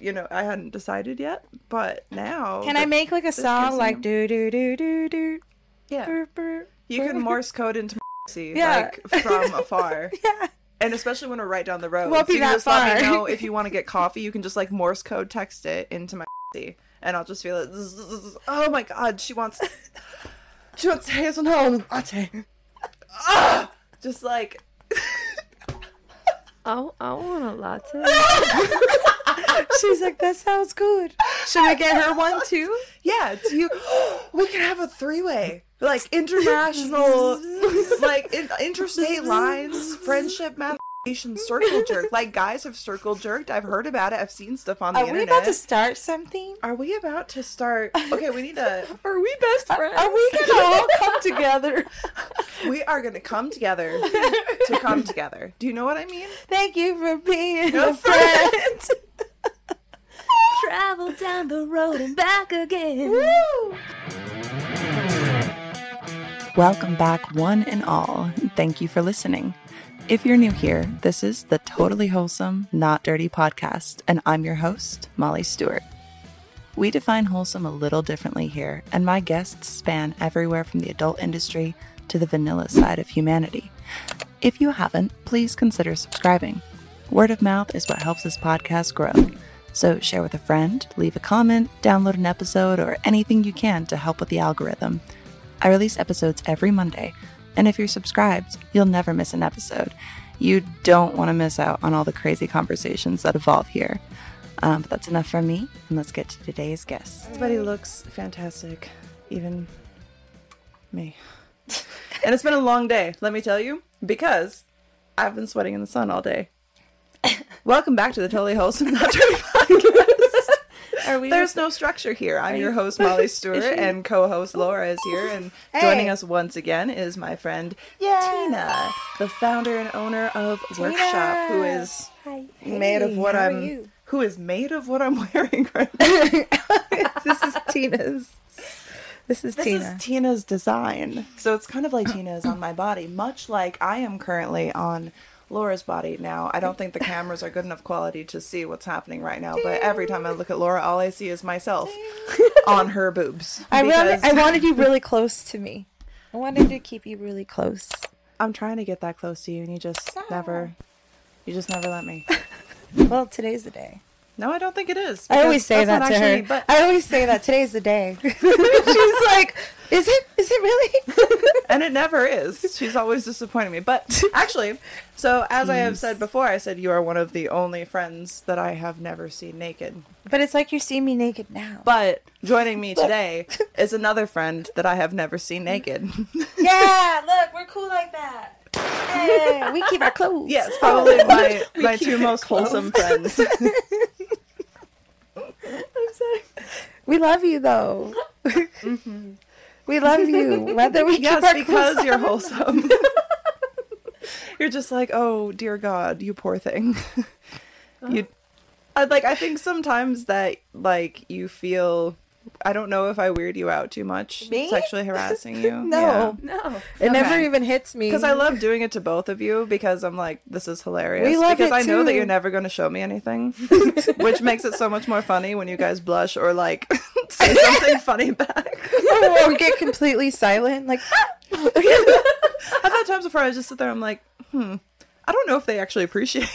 you know, I hadn't decided yet, but now Can I make like a song like do do do do do? Yeah. burr, burr, You can. Morse code into see Yeah. like from afar. Yeah. And especially when we're right down the road. Won't be so you that just let me far. know if you want to get coffee, you can just like Morse code text it into my and I'll just feel it. Oh my god, she wants She wants hazelnut latte. Ah! Just like Oh, I want a latte. She's like, that sounds good. Should we get her one too? Yeah, do you? We can have a three-way, like international, like in, interstate lines, friendship, masturbation, circle jerk. Like guys have circle jerked. I've heard about it. I've seen stuff on the internet. Are we internet. about to start something? Are we about to start? Okay, we need to. Are we best friends? Are we gonna all come together? We are gonna come together to come together. Do you know what I mean? Thank you for being No a friend. Travel down the road and back again? Welcome back, one and all. Thank you for listening. If you're new here, this is the Totally Wholesome, Not Dirty podcast, and I'm your host, Molly Stewart. We define wholesome a little differently here, and my guests span everywhere from the adult industry to the vanilla side of humanity. If you haven't, please consider subscribing. Word of mouth is what helps this podcast grow. So share with a friend, leave a comment, download an episode, or anything you can to help with the algorithm. I release episodes every Monday, and if you're subscribed, you'll never miss an episode. You don't want to miss out on all the crazy conversations that evolve here. Um, but that's enough from me, and let's get to today's guest. Everybody looks fantastic, even me. and it's been a long day, let me tell you, because I've been sweating in the sun all day. Welcome back to the Totally Wholesome Not Dirty podcast. Are we There's no structure here. I'm your host Molly Stewart, and co-host Laura is here, and joining us once again is my friend Yeah. Tina, the founder and owner of Werkshop, who is Hi. made of Hey, what how are I'm you? who is made of what I'm wearing right now. this is Tina's. This is This Tina. is Tina's design. So it's kind of like Tina is on my body, much like I am currently on Laura's body now. I don't think the cameras are good enough quality to see what's happening right now, but every time I look at Laura, all I see is myself on her boobs. I really, Because I wanted you really close to me. I wanted to keep you really close. I'm trying to get that close to you, and you just never, you just never let me. Well, today's the day. No, I don't think it is. I always say that to actually- her. But I always say that today's the day. She's like, "Is it? Is it really?" and it never is. She's always disappointing me. But actually, so as I have said before, I said you are one of the only friends that I have never seen naked. but it's like you see me naked now. But joining me today is another friend that I have never seen naked. yeah, look, we're cool like that. Hey, we keep our clothes. yes, probably my my two most wholesome friends. I'm sorry. We love you though. Mm-hmm. We love you, whether we keep yes, our because clothes you're wholesome. you're just like, oh dear God, you poor thing. you, I like. I think sometimes that like you feel. I don't know if I weird you out too much, Me? sexually harassing you. No, No. it never even hits me. Because I love doing it to both of you because I'm like, this is hilarious. We love because it I know that you're never going to show me anything, which makes it so much more funny when you guys blush or like say something funny back. or get completely silent, like I've had times before I just sit there. I'm like, hmm, I don't know if they actually appreciate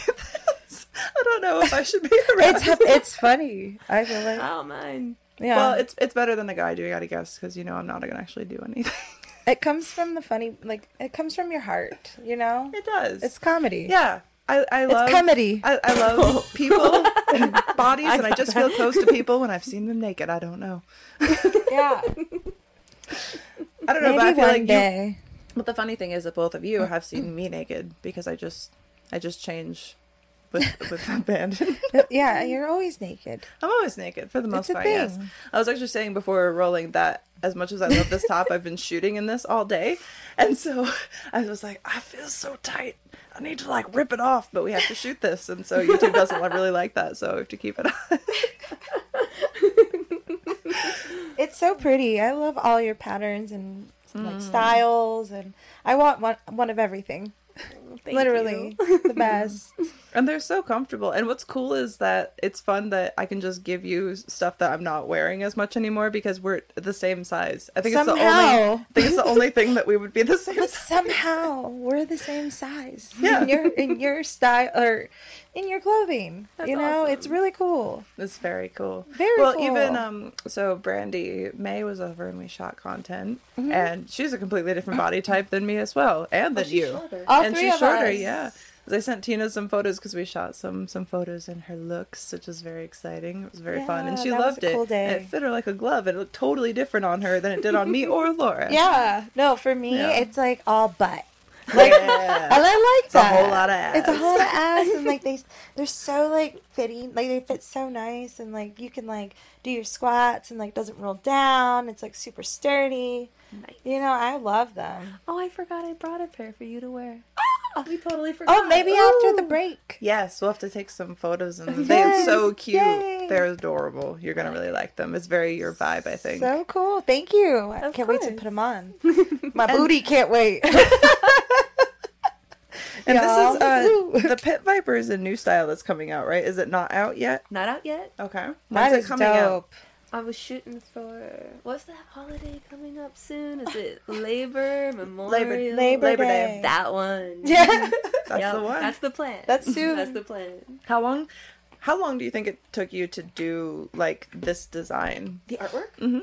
this. I don't know if I should be around. it's it's funny. I feel like I don't mind. Yeah. Well, it's it's better than the guy do. I gotta guess because you know I'm not gonna actually do anything. it comes from the funny, like it comes from your heart. You know, It does. it's comedy. yeah. I, I love comedy. I, I love people and bodies, and I just feel close to people when I've seen them naked. I don't know. yeah. I don't know, Maybe but I feel like you. But the funny thing is that both of you mm-hmm. have seen me naked because I just I just change with with abandon. yeah, you're always naked. I'm always naked for the most It's a part. Yes. I was actually saying before rolling that as much as I love this top, I've been shooting in this all day, and so I was like, I feel so tight. I need to like rip it off, but we have to shoot this, and so YouTube doesn't really like that, so we have to keep it on. It's so pretty. I love all your patterns and Mm. styles, and I want one one of everything. Thank Literally, you. the best. And they're so comfortable. And what's cool is that it's fun that I can just give you stuff that I'm not wearing as much anymore because we're the same size. I think it's the only I think it's the only thing that we would be the same But size. somehow we're the same size. Yeah. In your in your style or in your clothing. That's you know, awesome. it's really cool. It's very cool. Very well, cool. even um so Brandy May was over and we shot content Mm-hmm. and she's a completely different body type than me as well and than you. All and three she's of shorter, us. yeah. 'Cause I sent Tina some photos because we shot some some photos in her looks, which was very exciting. It was very fun, and she that was loved a it. cool And it fit her like a glove. It looked totally different on her than it did on me or Laura. Yeah. No, for me Yeah. it's like all butt. Like Yeah. and I like that. It's a whole lot of ass. It's a whole lot of ass, and like they, they're so like fitting. Like they fit so nice, and like you can like do your squats, and like doesn't roll down. It's like super sturdy. Nice. You know, I love them. Oh, I forgot I brought a pair for you to wear. Ah! we totally forgot. Oh, maybe after the break. Yes, we'll have to take some photos, and they're so cute. yay. They're adorable. You're gonna really like them. It's very your vibe, I think. So cool. Thank you. I can't wait to put them on. My booty can't wait. and y'all. this is uh, the Pit Viper is a new style that's coming out, right? Is it not out yet? Not out yet. Okay, that When's is it coming out? Dope. I was shooting for what's that holiday coming up soon? Is it Labor Memorial? Labor, Labor Day. Day. That one. Yeah. That's Yep, the one. That's the plan. That's soon. That's the plan. How long? How long do you think it took you to do like this design? The artwork. Mhm.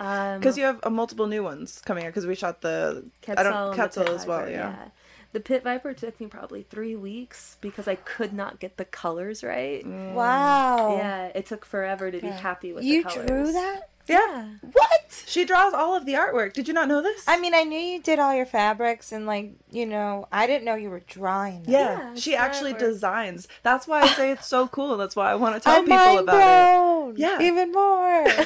Um, Because you have uh, multiple new ones coming out. Because we shot the I don't and the Quetzal as well. Viper, Yeah. The Pit Viper took me probably three weeks because I could not get the colors right. Mm. Wow. Yeah, it took forever to be. Happy with You the colors. You drew that? Yeah. What? She draws all of the artwork. Did you not know this? I mean, I knew you did all your fabrics and like, you know, I didn't know you were drawing. them. yeah, Yeah, she actually artwork. designs. That's why I say it's so cool. That's why I want to tell I'm people mind about it. blown. Yeah. Even more.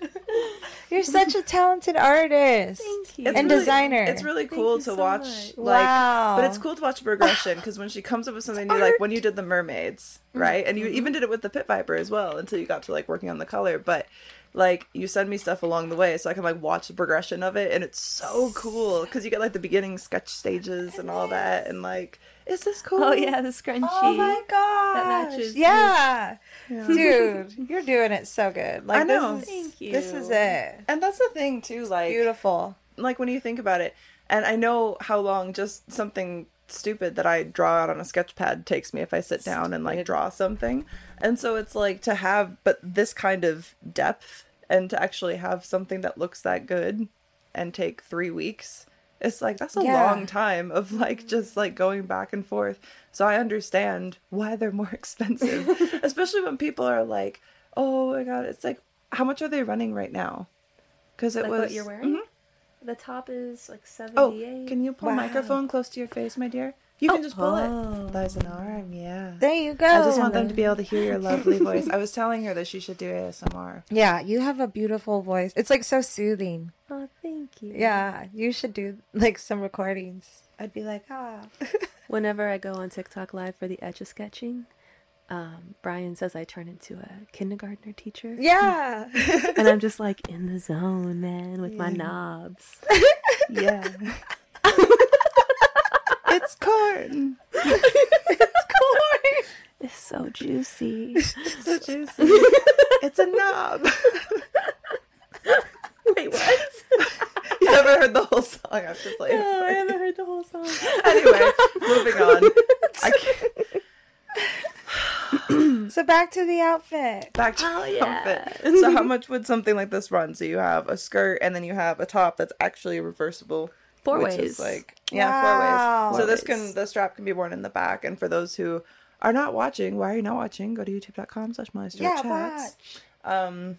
You're such a talented artist. Thank you. It's And really- designer. It's really cool to so watch. much. Like, Wow. but it's cool to watch progression because when she comes up with something new, like when you did the mermaids, right? And you mm-hmm. even did it with the pit viper as well until you got to like working on the color. But like you send me stuff along the way so I can like watch the progression of it, and it's so cool because you get like the beginning sketch stages and all that, and like, is this oh, cool? Oh yeah, the scrunchie. Oh my god. That matches Yeah. Yeah. Dude, you're doing it so good. Like I know. this is Thank you. this is it. And that's the thing too, like Beautiful. like when you think about it, and I know how long just something stupid that I draw out on a sketch pad takes me if I sit down and like draw something. And so it's like to have but this kind of depth and to actually have something that looks that good and take 3 weeks. It's like that's a Yeah. long time of like just like going back and forth. So I understand why they're more expensive, especially when people are like, "Oh my god, it's like how much are they running right now?" Cuz it Like was what you're wearing? Mhm. The top is like 78. Oh, 78. can you pull Wow. microphone close to your face, my dear? You can just pull Oh. it. There's an arm, yeah. There you go. I just want them to be able to hear your lovely voice. I was telling her that she should do ASMR. Yeah, you have a beautiful voice. It's like so soothing. Oh, thank you. Yeah, you should do like some recordings. I'd be like, ah. Whenever I go on TikTok live for the etch a sketching, um, Brian says I turn into a kindergartner teacher. yeah. And I'm just like in the zone, man, with my knobs. Yeah. it's corn. It's corn. It's so juicy. It's so juicy. it's a knob. Wait, what? you never heard the whole song. I have to play. No, I haven't heard the whole song. Anyway, moving on. I can't. So back to the outfit. Back to Oh, the yeah. outfit. So how much would something like this run? So you have a skirt and then you have a top that's actually reversible. Four which ways. Is like yeah, Wow. four ways. So this ways. can the strap can be worn in the back. And for those who are not watching, why are you not watching? Go to youtube.com slash Molly Stewart Yeah, chats. Um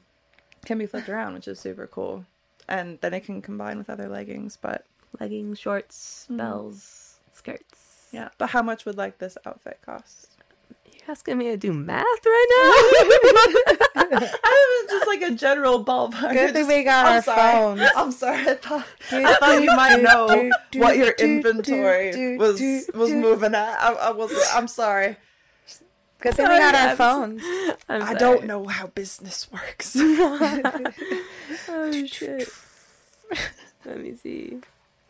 can be flipped around, which is super cool. And then it can combine with other leggings, but Leggings, shorts, bells, skirts. yeah. But how much would like this outfit cost? You're asking me to do math right now? I was just like a general ballpark. Good I thing just- we got I'm our sorry. phones. I'm sorry. I thought, I thought you might know what your inventory was was moving at. I, I was. I'm sorry. Good thing we got our I'm phones. I'm I don't know how business works. Oh shit. Let me see.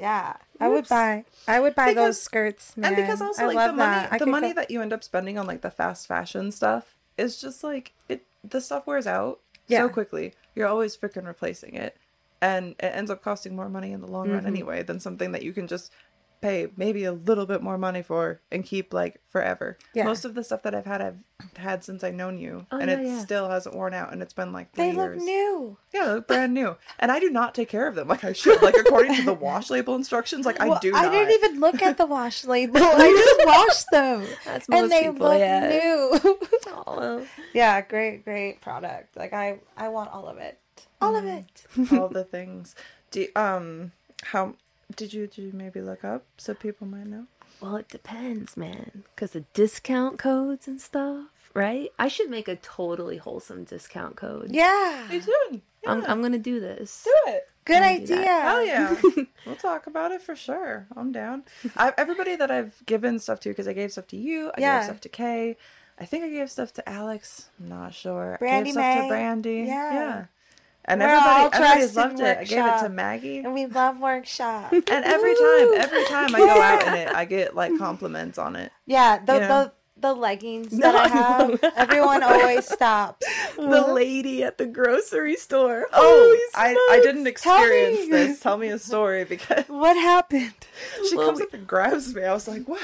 Yeah, I would buy. I would buy Because- those skirts, man. and because also I like love the money that. The money go- that you end up spending on like the fast fashion stuff is just like it the stuff wears out Yeah. so quickly you're always freaking replacing it and it ends up costing more money in the long Mm-hmm. run anyway than something that you can just pay maybe a little bit more money for and keep like forever Yeah. most of the stuff that i've had i've had since i've known you Oh, and it yeah. still hasn't worn out and it's been like three They look new. yeah they look brand new and i do not take care of them like i should like according to the wash label instructions like i Well, do I didn't even look at the wash label. I just washed them, That's most and they people, look yeah. new. Oh, yeah, great, great product. Like I, I want all of it. All of Mm-hmm. it. all the things. Do you- um how did you did you maybe look up so people might know? Well, it depends, man. Because the discount codes and stuff, right? I should make a totally wholesome discount code. Yeah, doing? I'm, I'm going to do this. do it. good I'll do that. idea. Hell yeah. we'll talk about it for sure. I'm down. I, everybody that I've given stuff to, because I gave stuff to you, I Yeah. gave stuff to Kay. I think I gave stuff to Alex. I'm not sure. I Brandy gave stuff May. to Brandy. Yeah. Yeah. And We're everybody, everybody's loved it. I gave it to. Maggie. And we love Werkshop. And every time, every time I go out in it, I get like compliments on it. yeah, the You know? the the leggings No, that I have. know. Everyone always stops. The mm-hmm. lady at the grocery store. Oh, I, I didn't smokes. Tell experience this. Tell me a story because What happened? she Well, comes we- up and grabs me. I was like, what?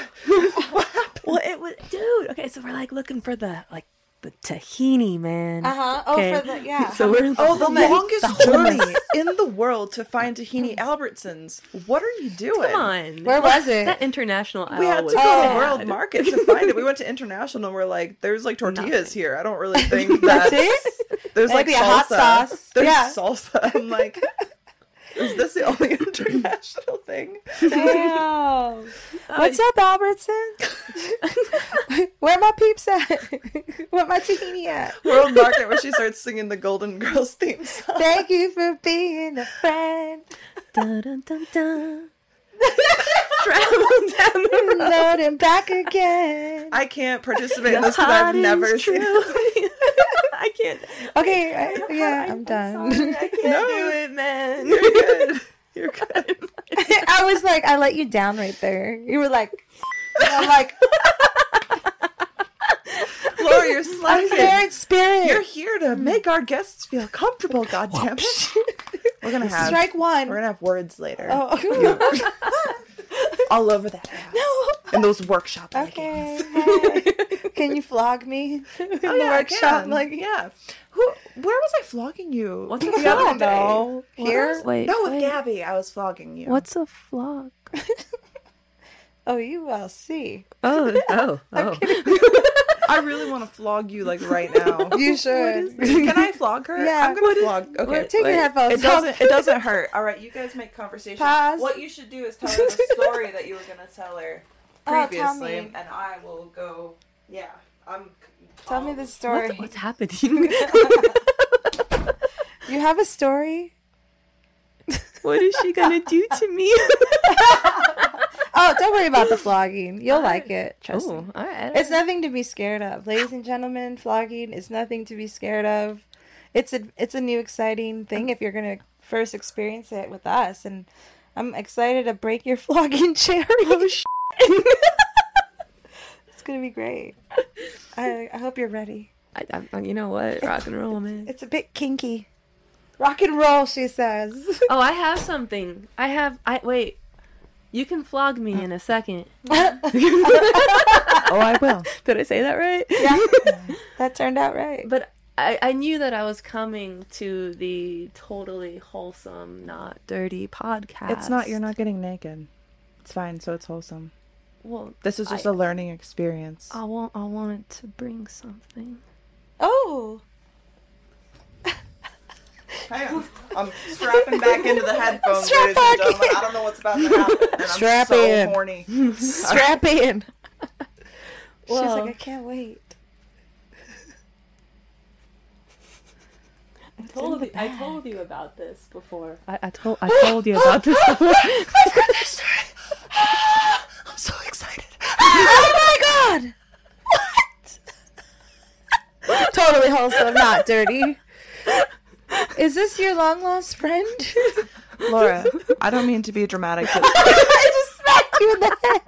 what happened? Well, it was, dude. Okay, so we're like looking for the like the tahini, man. Uh huh. Oh, Okay. for the yeah. So we're Oh, the Hummus. longest The journey in the world to find tahini Albertsons. What are you doing? come on. Where was it? That international aisle We had to was go Oh. to World. Market to find it. We went to International and we're like, there's like tortillas Nothing. here. I don't really think that's, it? there's like Maybe a salsa. hot sauce. There's Yeah. salsa. I'm like, is this the only international thing? Damn. What's up, Albertson? Where my peeps at? Where my tahini at? World Market where she starts singing the Golden Girls theme song. Thank you for being a friend. Dun, dun, dun, dun. Travel down the road. Load and back again. I can't participate in this because I've never seen it. I can't. Okay, I, yeah, I'm done. Sorry, I can't No. do it, man. You're good. You're good. I was like, I let you down right there. You were like, I'm like, Laura, you're I'm slacking. spirit. You're here to mm. make our guests feel comfortable, goddammit. We're gonna have Strike one. We're gonna have words later. Oh, All over that ass. no. In those Werkshop Okay. hey. Can you flog me oh, in Oh, the yeah, I Werkshop? can. Like, yeah. Who? Where was I flogging you? What's the a other day? Here? Wait, No, with wait. Gabby, I was flogging you. What's a flog? Oh, you will see. Oh, oh, oh. I really want to flog you like right now. You should. Can I flog her? Yeah. I'm gonna What is- flog. Okay, Take your wait. headphones It doesn't. It doesn't hurt. All right, you guys make conversation. Pause. What you should do is tell her the story that you were gonna tell her Oh, tell me. and I will go. Yeah, I'm. Tell me the story. What's, what's happening? You have a story? what is she gonna do to me? Oh, don't worry about the flogging. You'll like it. Trust me. oh, all right. It's nothing to be scared of, ladies and gentlemen. Flogging is nothing to be scared of. It's a it's a new exciting thing mm. if you're gonna first experience it with us, and I'm excited to break your flogging chair. Oh, sh- it's gonna be great. I I hope you're ready. I, I, you know what? Rock and roll, man. It's a bit kinky. Rock and roll, she says. Oh, I have something. I have. I wait. You can flog me in a uh. second. Oh, I will. Did I say that right? yeah, that turned out right. But I, I knew that I was coming to the totally wholesome, not dirty podcast. It's not. You're not getting naked. It's fine. So it's wholesome. Well, This is just I- a learning experience. I want. I wanted to bring something. Oh, Hang on. I'm strapping back into the headphones, Strap ladies back and gentlemen. in. I don't know what's about to happen. And I'm Strap so in. horny. strap in. She's like, I can't wait. I told you. I told you about this before. I, I told. I told you about this before. I'm so excited. oh my god! What? totally wholesome, not dirty. Is this your long lost friend? Laura, I don't mean to be dramatic, but I just smacked you in the head.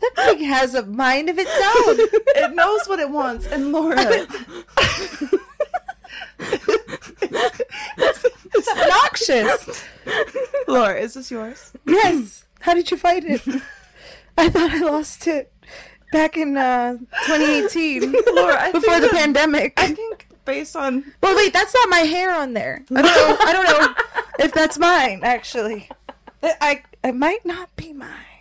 That thing has a mind of its own. it knows what it wants. And Laura, It's obnoxious. Laura, is this yours? Yes. How did you find it? I thought I lost it back in uh, 2018, Laura, I before think the that- pandemic. I think based on Well, wait, that's not my hair on there. I don't know. I don't know if that's mine. Actually, I it might not be mine.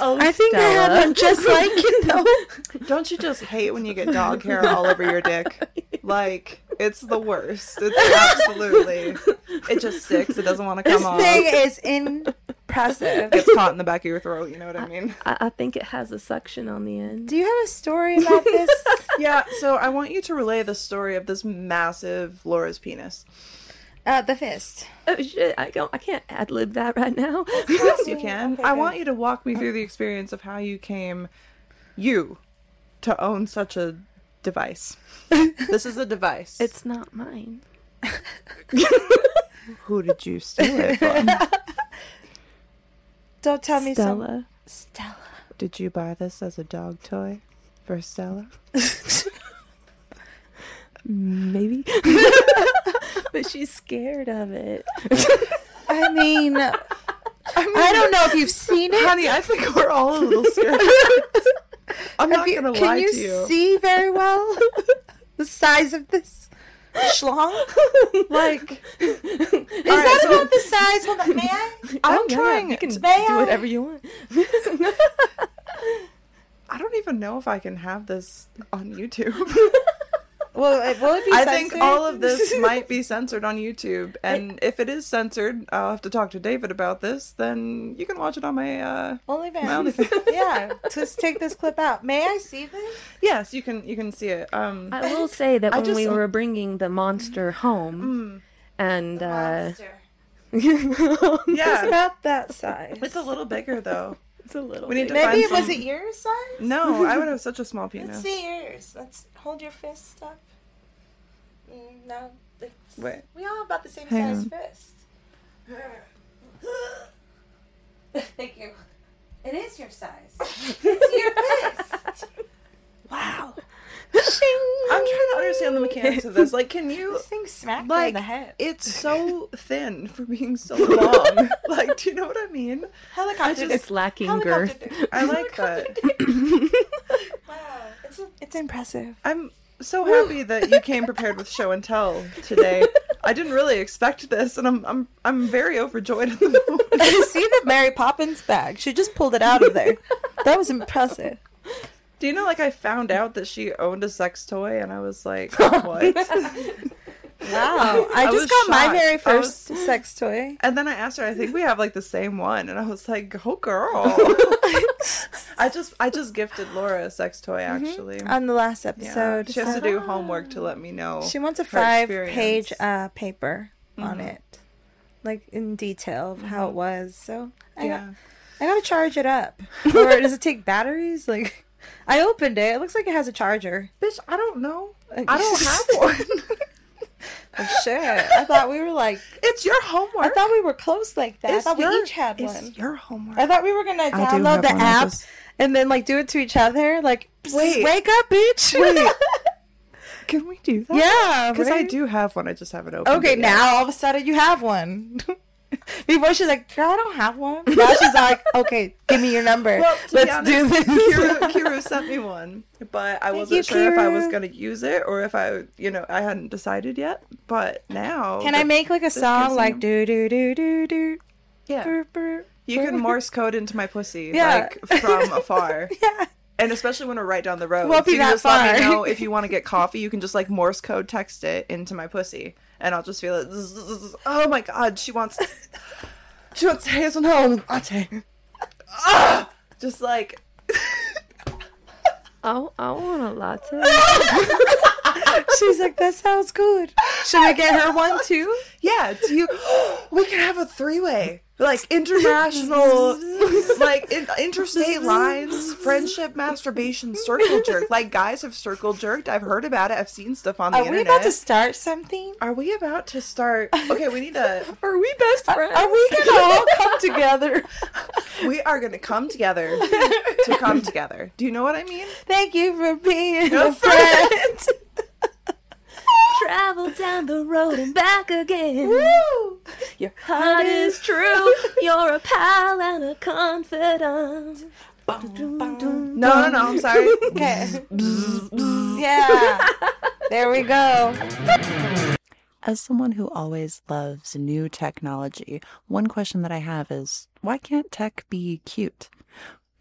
Oh, I think I had Stella. one just like it though. Don't you just hate when you get dog hair all over your dick? Like, it's the worst. It's absolutely. It just sticks. It doesn't want to This come off. This thing is impressive. Gets caught in the back of your throat. You know what I mean? I, I think it has a suction on the end. Do you have a story about this? Yeah. So I want you to relay the story of this massive Laura's penis. Uh, the fist. Oh shit! I don't. I can't ad lib that right now. Yes, you can. Okay, I good. want you to walk me through the experience of how you came, you, to own such a device. this is a device. it's not mine. who did you steal it from? Don't tell me some. Stella. Stella. Did you buy this as a dog toy for Stella? Maybe. But she's scared of it. I mean, I don't know if you've seen it. Honey, I think we're all a little scared. I'm not you- gonna can lie you to you. see very well the size of this schlong? like, Is that so- about the size? Hold on, may I? I'm Oh, yeah, trying. You can May do I? whatever you want. I don't even know if I can have this on YouTube. Well, it, will it be I think all of this might be censored on YouTube, and if it is censored, I'll have to talk to David about this. Then you can watch it on my. uh OnlyFans. My OnlyFans. yeah, just take this clip out. May I see this? Yes, you can. You can see it. Um, I will say that I when just- we were bringing the monster home, and uh, It's yeah, about that size. it's a little bigger though. it's a little. We need to Maybe find it was some- it your size? No, I would have such a small penis. Let's penis. see yours. Let's hold your fist up. Mm, no, it's, Wait. we all about the same Hang size on. fist. Thank you. It is your size. It's your fist. Wow. I'm trying to understand the mechanics of this. Like, can you? This thing smacked Like, in the head. it's so thin for being so long. like, do you know what I mean? Helicopter. just- it's lacking helicopter girth. dick. I like that. Wow, it's it's impressive. I'm so happy that you came prepared with show and tell today. I didn't really expect this, and I'm I'm I'm very overjoyed at the moment. I see the Mary Poppins bag? She just pulled it out of there. That was impressive. Do you know, like, I found out that she owned a sex toy, and I was like, what? Wow, I, I just got my very first was- sex toy. And then I asked her, I think we have like the same one, and I was like, "Go girl!" I just I just gifted Laura a sex toy actually. on the last Yeah. episode. She has to do homework to let me know. She wants a five-page experience. Mm-hmm. uh, paper on it, like in detail of how it was. So I yeah. got, I gotta charge it up. or does it take batteries? Like, I opened it. It looks like it has a charger. Bitch, I don't know. I don't have one. Oh, shit! I thought we were like, it's your homework. I thought we were close like that. it's I thought your, we each had it's one. your homework. I thought we were gonna download the app just- and then like do it to each other. Like, Wait. wake up, bitch! Wait. Can we do that? yeah, Because I do have one. I just haven't opened Okay, it yet. now all of a sudden you have one. Before she's like, "Girl, I don't have one." Now she's like, "Okay, give me your number. Well, Let's honest, do this." Kiru, Kiru sent me one, but I wasn't you, sure if I was going to use it or if I, you know, I hadn't decided yet. But now, Can I make like a song like do do do do do? Yeah, brr, brr, you can? Morse code into my pussy, Yeah. like from afar, Yeah. and especially when we're right down the road. Won't so be you can that just let me far. know if you want to get coffee. You can just like Morse code text it into my pussy, and I'll just feel it. Oh my god, she wants, she wants hazelnut latte. Ah! Just like. I, I want a latte. She's like, "That sounds good. Should we get her one too?" Yeah, do you? We can have a three way. Like international, like in, interstate lines, friendship, masturbation, circle jerk. Like guys have circle jerked. I've heard about it. I've seen stuff on the internet. Are we about to start something? Are we about to start? Okay, we need to. Are we best friends? Are we gonna all come together? We are going to come together to come together. Do you know what I mean? Thank you for being No a friend. Travel down the road and back again. Woo! Your heart is true. You're a pal and a confidant. No, no, no. I'm sorry. Okay. yeah. There we go. As someone who always loves new technology, one question that I have is why can't tech be cute?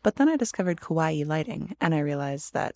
But then I discovered kawaii lighting and I realized that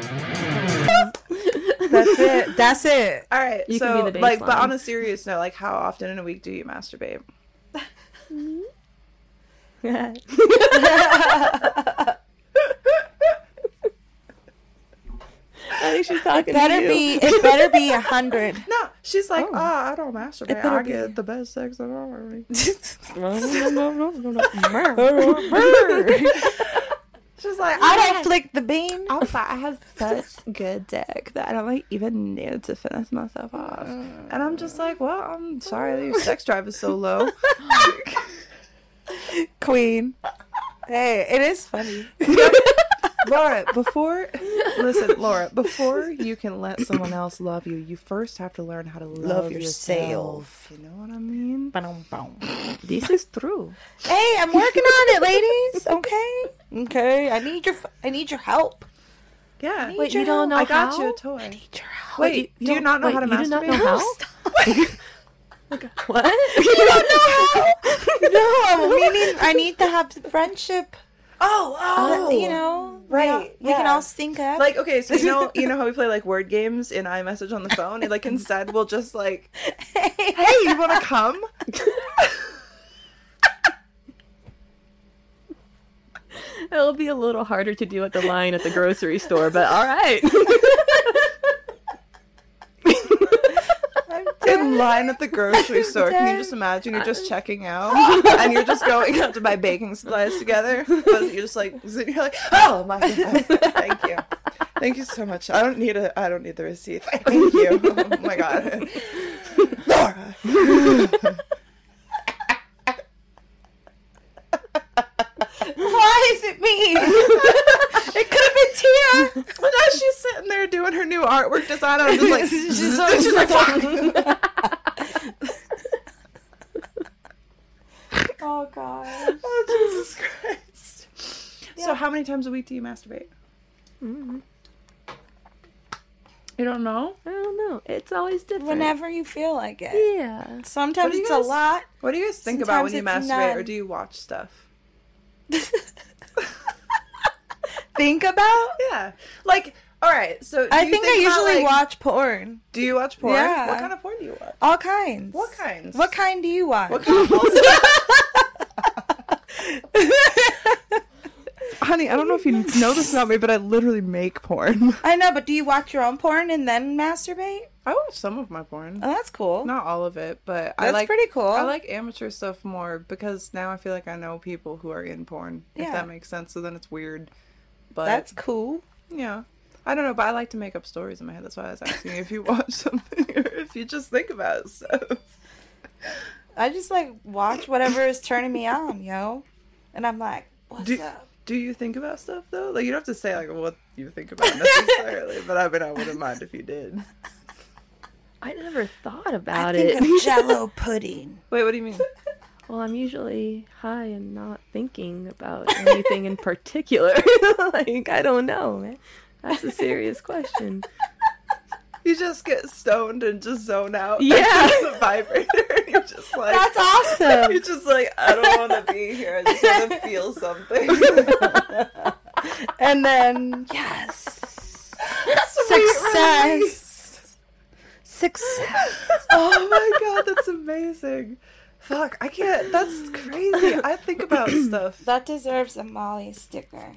That's it. That's it. All right. You can so, be the like, but on a serious note, like, how often in a week do you masturbate? I think she's talking Better to you. be. It better be a hundred. No, she's like, Oh. oh, I don't masturbate. better I be- get the best sex I've ever. She's like, I don't flick the bean. I was like, I have such good dick that I don't like even need to finish myself off. And I'm just like, well, I'm sorry that your sex drive is so low. Queen. Hey, it is funny. Laura, before listen, Laura, before you can let someone else love you, you first have to learn how to love, Love yourself. yourself. You know what I mean? This is true. Hey, I'm working on it, ladies. Okay. Okay. I need your. I need your help. Yeah. Wait, you don't know how? I got how? you a toy. Need your help. Wait, do you don't- not know wait, how to you do not know masturbate? how? what? You don't know how? no, meaning I need to have friendship. Oh, Uh, you know, we all- right, We, can all sync up. Like okay, so you know you know how we play like word games in iMessage on the phone, and like instead we'll just like, hey, hey, you want to come? It'll be a little harder to do at the line at the grocery store, but all right. I'm In line at the grocery store, can you just imagine you're just uh. checking out and you're just going out to buy baking supplies together, but you're just like you're like, oh my god, thank you, thank you so much. I don't need a, I don't need the receipt. Thank you. Oh my god, Laura. Why is it me? it could have been Tia. But now she's sitting there doing her new artwork design. and I'm just like, she's, she's like, fuck. Oh god. Oh, Jesus Christ. So, how many times a week do you masturbate? Mm-hmm. You don't know? I don't know. It's always different. Whenever you feel like it. Yeah. Sometimes What it's guys- a lot. What do you guys think about when you masturbate, it's or do you watch stuff? Think about. Yeah. Like, all right. So, do I you think, I about, usually like- watch porn. Do you watch porn? Yeah. What kind of porn do you watch? All kinds. What kinds? What kind do you watch? What kind of wholesome? Honey, I don't know if you know this about me, but I literally make porn. I know, but do you watch your own porn and then masturbate? I watch some of my porn. Oh, that's cool. Not all of it, but I like pretty cool. I like amateur stuff more because now I feel like I know people who are in porn. Yeah. If that makes sense. So then it's weird. But That's cool. yeah. I don't know, but I like to make up stories in my head. That's why I was asking if you watch something or if you just think about it stuff. I just like watch whatever is turning me on, yo. And I'm like, what's Do- up? Do you think about stuff though? Like you don't have to say like what you think about necessarily, but I mean I wouldn't mind if you did. I never thought I about think it. of Jello pudding. Wait, what do you mean? well, I'm usually high and not thinking about anything in particular. like, I don't know, man. That's a serious question. You just get stoned and just zone out. Yeah. the vibrator. You're just like That's awesome. You're just like I don't want to be here. I just want to feel something. and then yes, Sweet success, success. oh my god, that's amazing. Fuck, I can't. That's crazy. I think about stuff. That deserves a Molly sticker.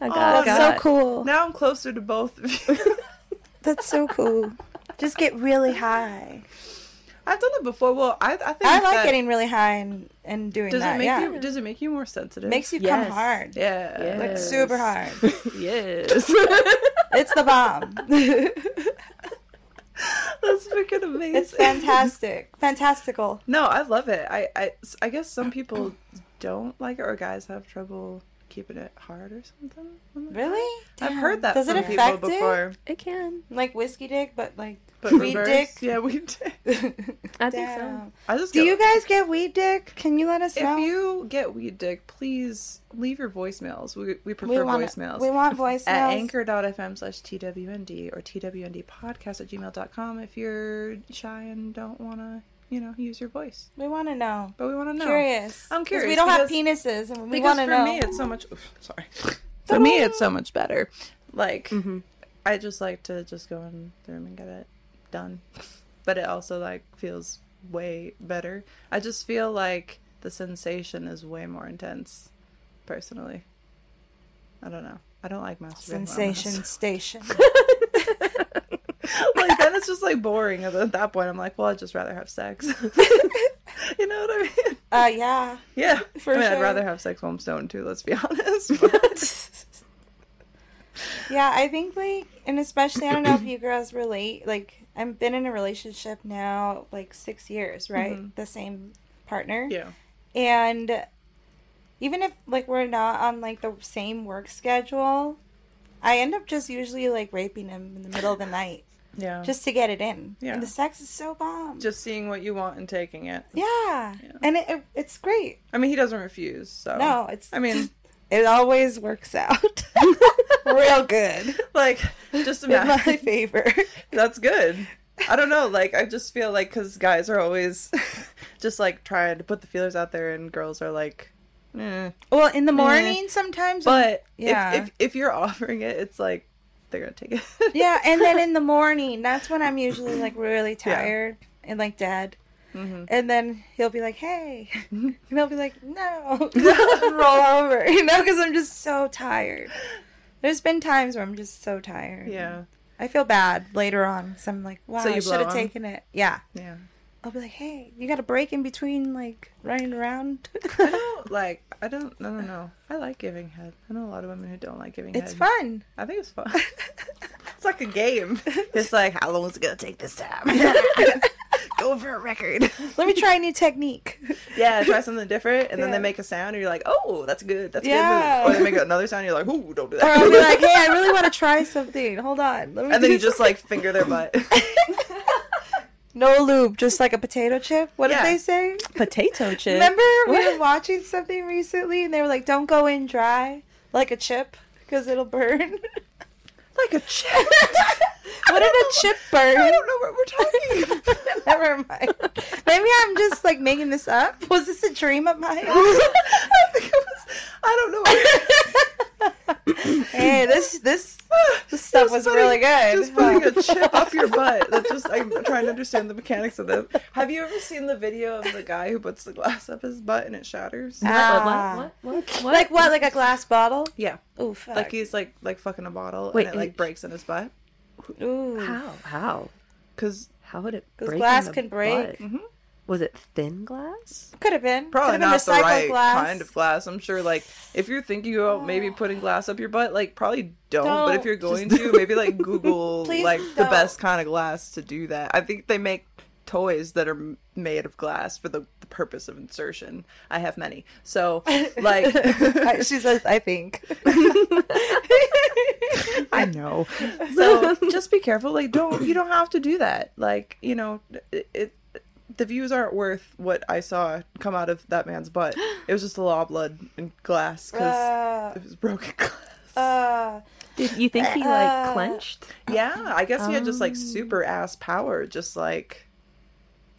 I Oh, got, That's got. so cool. Now I'm closer to both of you. That's so cool. Just get really high. I've done it before. Well, I, I think I like that- getting really high and, and doing Does that. it make yeah. you? Does it make you more sensitive? Makes you Yes. come hard. yeah. Yeah. Like super hard. yes. It's the bomb. That's freaking amazing. it's fantastic. Fantastical. No, I love it. I, I, I guess some people don't like it, or guys have trouble keeping it hard or something. Really? I've heard that Does from it people affect before. it can. Like whiskey dick, but like But weed reverse, dick. Yeah, we dick. I think so. I just Do get- you guys get weed dick? Can you let us If know? If you get weed dick, please leave your voicemails. We, we prefer we want voicemails. We want voicemails. at anchor.fm slash twnd or twnd podcast at gmail.com if you're shy and don't want to, you know, use your voice. We want to know. But we want to know. Curious. I'm curious We don't have penises, and we because want to know. for know. me it's so much oof, sorry for me it's so much better like Mm-hmm. i just like to just go in the room and get it done but it also like feels way better i just feel like the sensation is way more intense personally i don't know i don't like masturbating while I'm Sensation station. like then it's just like boring and at that point. I'm like well i'd just rather have sex. You know what i mean? Uh, yeah. yeah. For i mean i'd rather have sex while i'm stoned too let's be honest but- Yeah, I think like, and especially I don't know if you girls relate. Like, I've been in a relationship now like six years, right? The same partner, yeah. And even if like we're not on like the same work schedule, I end up just usually like raping him in the middle of the night yeah just to get it in. Yeah. And the sex is so bomb. just seeing what you want and taking it. yeah. and it, it it's great. I mean, he doesn't refuse, so No, it's I mean, it always works out real good like, just in my favor. That's good. I don't know. Like, I just feel like because guys are always just like trying to put the feelers out there, and girls are like, eh. Well, in the morning sometimes. But Yeah. if, if if you're offering it, it's like they're gonna take it. yeah, and then in the morning, that's when I'm usually like really tired and like dead. Mm-hmm. And then he'll be like, "Hey," and I'll be like, "No," roll over, you know, because I'm just so tired. There's been times where I'm just so tired. yeah, I feel bad later on because I'm like, "Wow, So I you should have taken it." Yeah, yeah. I'll be like, "Hey, you got a break in between like running around." I don't like. I don't. I don't know. I like giving head. I know a lot of women who don't like giving it's head. It's fun. I think it's fun. it's like a game. It's like how long is it gonna take this time? Go for a record. Let me try a new technique. Yeah, try something different, and then they make a sound, and you're like, "Oh, that's good. That's Yeah. good move." Or they make another sound, and you're like, "Ooh, don't do that." Or I'll that." be like, "Hey, I really want to try something. Hold on." Let me and then you just like finger their butt. No lube, just like a potato chip. What Yeah. did they say? Potato chip. Remember we What? were watching something recently and they were like, "Don't go in dry like a chip because it'll burn." like a chip. what did a chip burn? I don't know what we're talking. about. Never mind. Maybe I'm just like making this up. Was this a dream of mine? I think it was. I don't know. hey, this this this stuff Just was putting- really good. Just putting a chip up your butt. That's just I'm trying to understand the mechanics of this. Have you ever seen the video of the guy who puts the glass up his butt and it shatters? What, Ah. what, what, what, what? like what? Like a glass bottle? Yeah, Ooh, fuck. like he's like like fucking a bottle Wait, and it like breaks in his butt. Ooh. How? How? Cause How would it 'Cause break? in glass can break. butt? Mm-hmm. Was it thin glass? Could have been. probably Could have not the been recycled right glass. kind of glass. I'm sure like if you're thinking about maybe oh. putting glass up your butt, like probably don't. But if you're going to, maybe like Google like the don't. best kind of glass to do that. I think they make toys that are made of glass for the, the purpose of insertion. I have many. So like she says, "I think." I know. So just be careful. Like, don't you don't have to do that. Like, you know, it, it the views aren't worth what I saw come out of that man's butt. It was just a lot of blood and glass because Uh, it was broken glass. Uh, Did you think he Uh, like clenched? Yeah, I guess he had just like Oh. super ass power, just like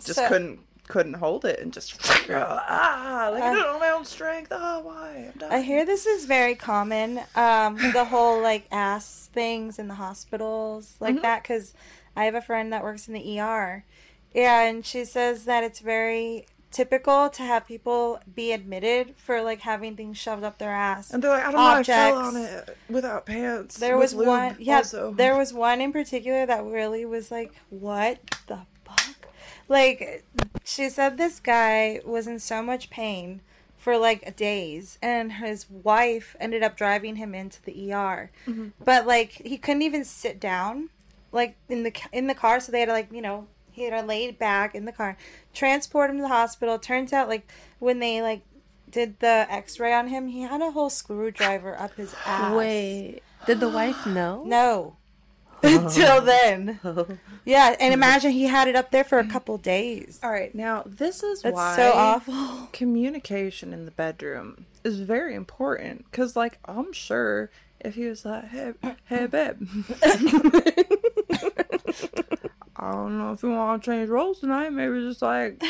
just So- couldn't couldn't hold it and just ah like I Uh, don't know my own strength. Oh why? I'm done. I hear this is very common. Um, the whole like ass things in the hospitals like Mhm. that because I have a friend that works in the ER. Yeah, and she says that it's very typical to have people be admitted for like having things shoved up their ass. and they're like, I don't know, I fell objects. on it without pants. There was one, yeah, also. there was one in particular that really was like, what the fuck? Like, she said this guy was in so much pain for like days, and his wife ended up driving him into the ER, but like he couldn't even sit down, like in the in the car, so they had to like you know he had to lay back in the car, transport him to the hospital. Turns out like when they like did the X-ray on him, he had a whole screwdriver up his ass. Wait, did the wife know? No. Until then. Yeah, and imagine he had it up there for a couple days. All right, now this is That's why so awful. communication in the bedroom is very important because, like, I'm sure if he was like, "Hey, hey, babe, I don't know if you want to change roles tonight. Maybe just like."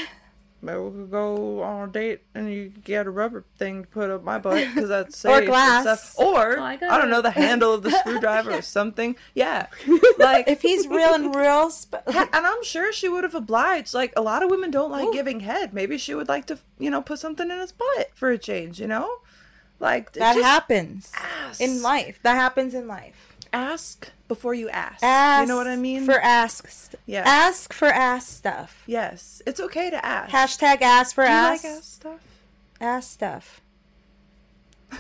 Maybe we could go on a date and you could get a rubber thing to put up my butt because that's safe. and glass. stuff. Or, Oh, I I, don't know, the handle of the screwdriver or something. Yeah. Like, If he's real and real, sp- and I'm sure she would have obliged. Like a lot of women don't like giving head. Maybe she would like to, you know, put something in his butt for a change. You know, like that happens ask. in life. That happens in life. Ask before you ask. Ask you know what I mean? For asks. Yeah. Ask for ask stuff. yes, it's okay to ask. Hashtag ask for Do you like ass stuff? Ask stuff.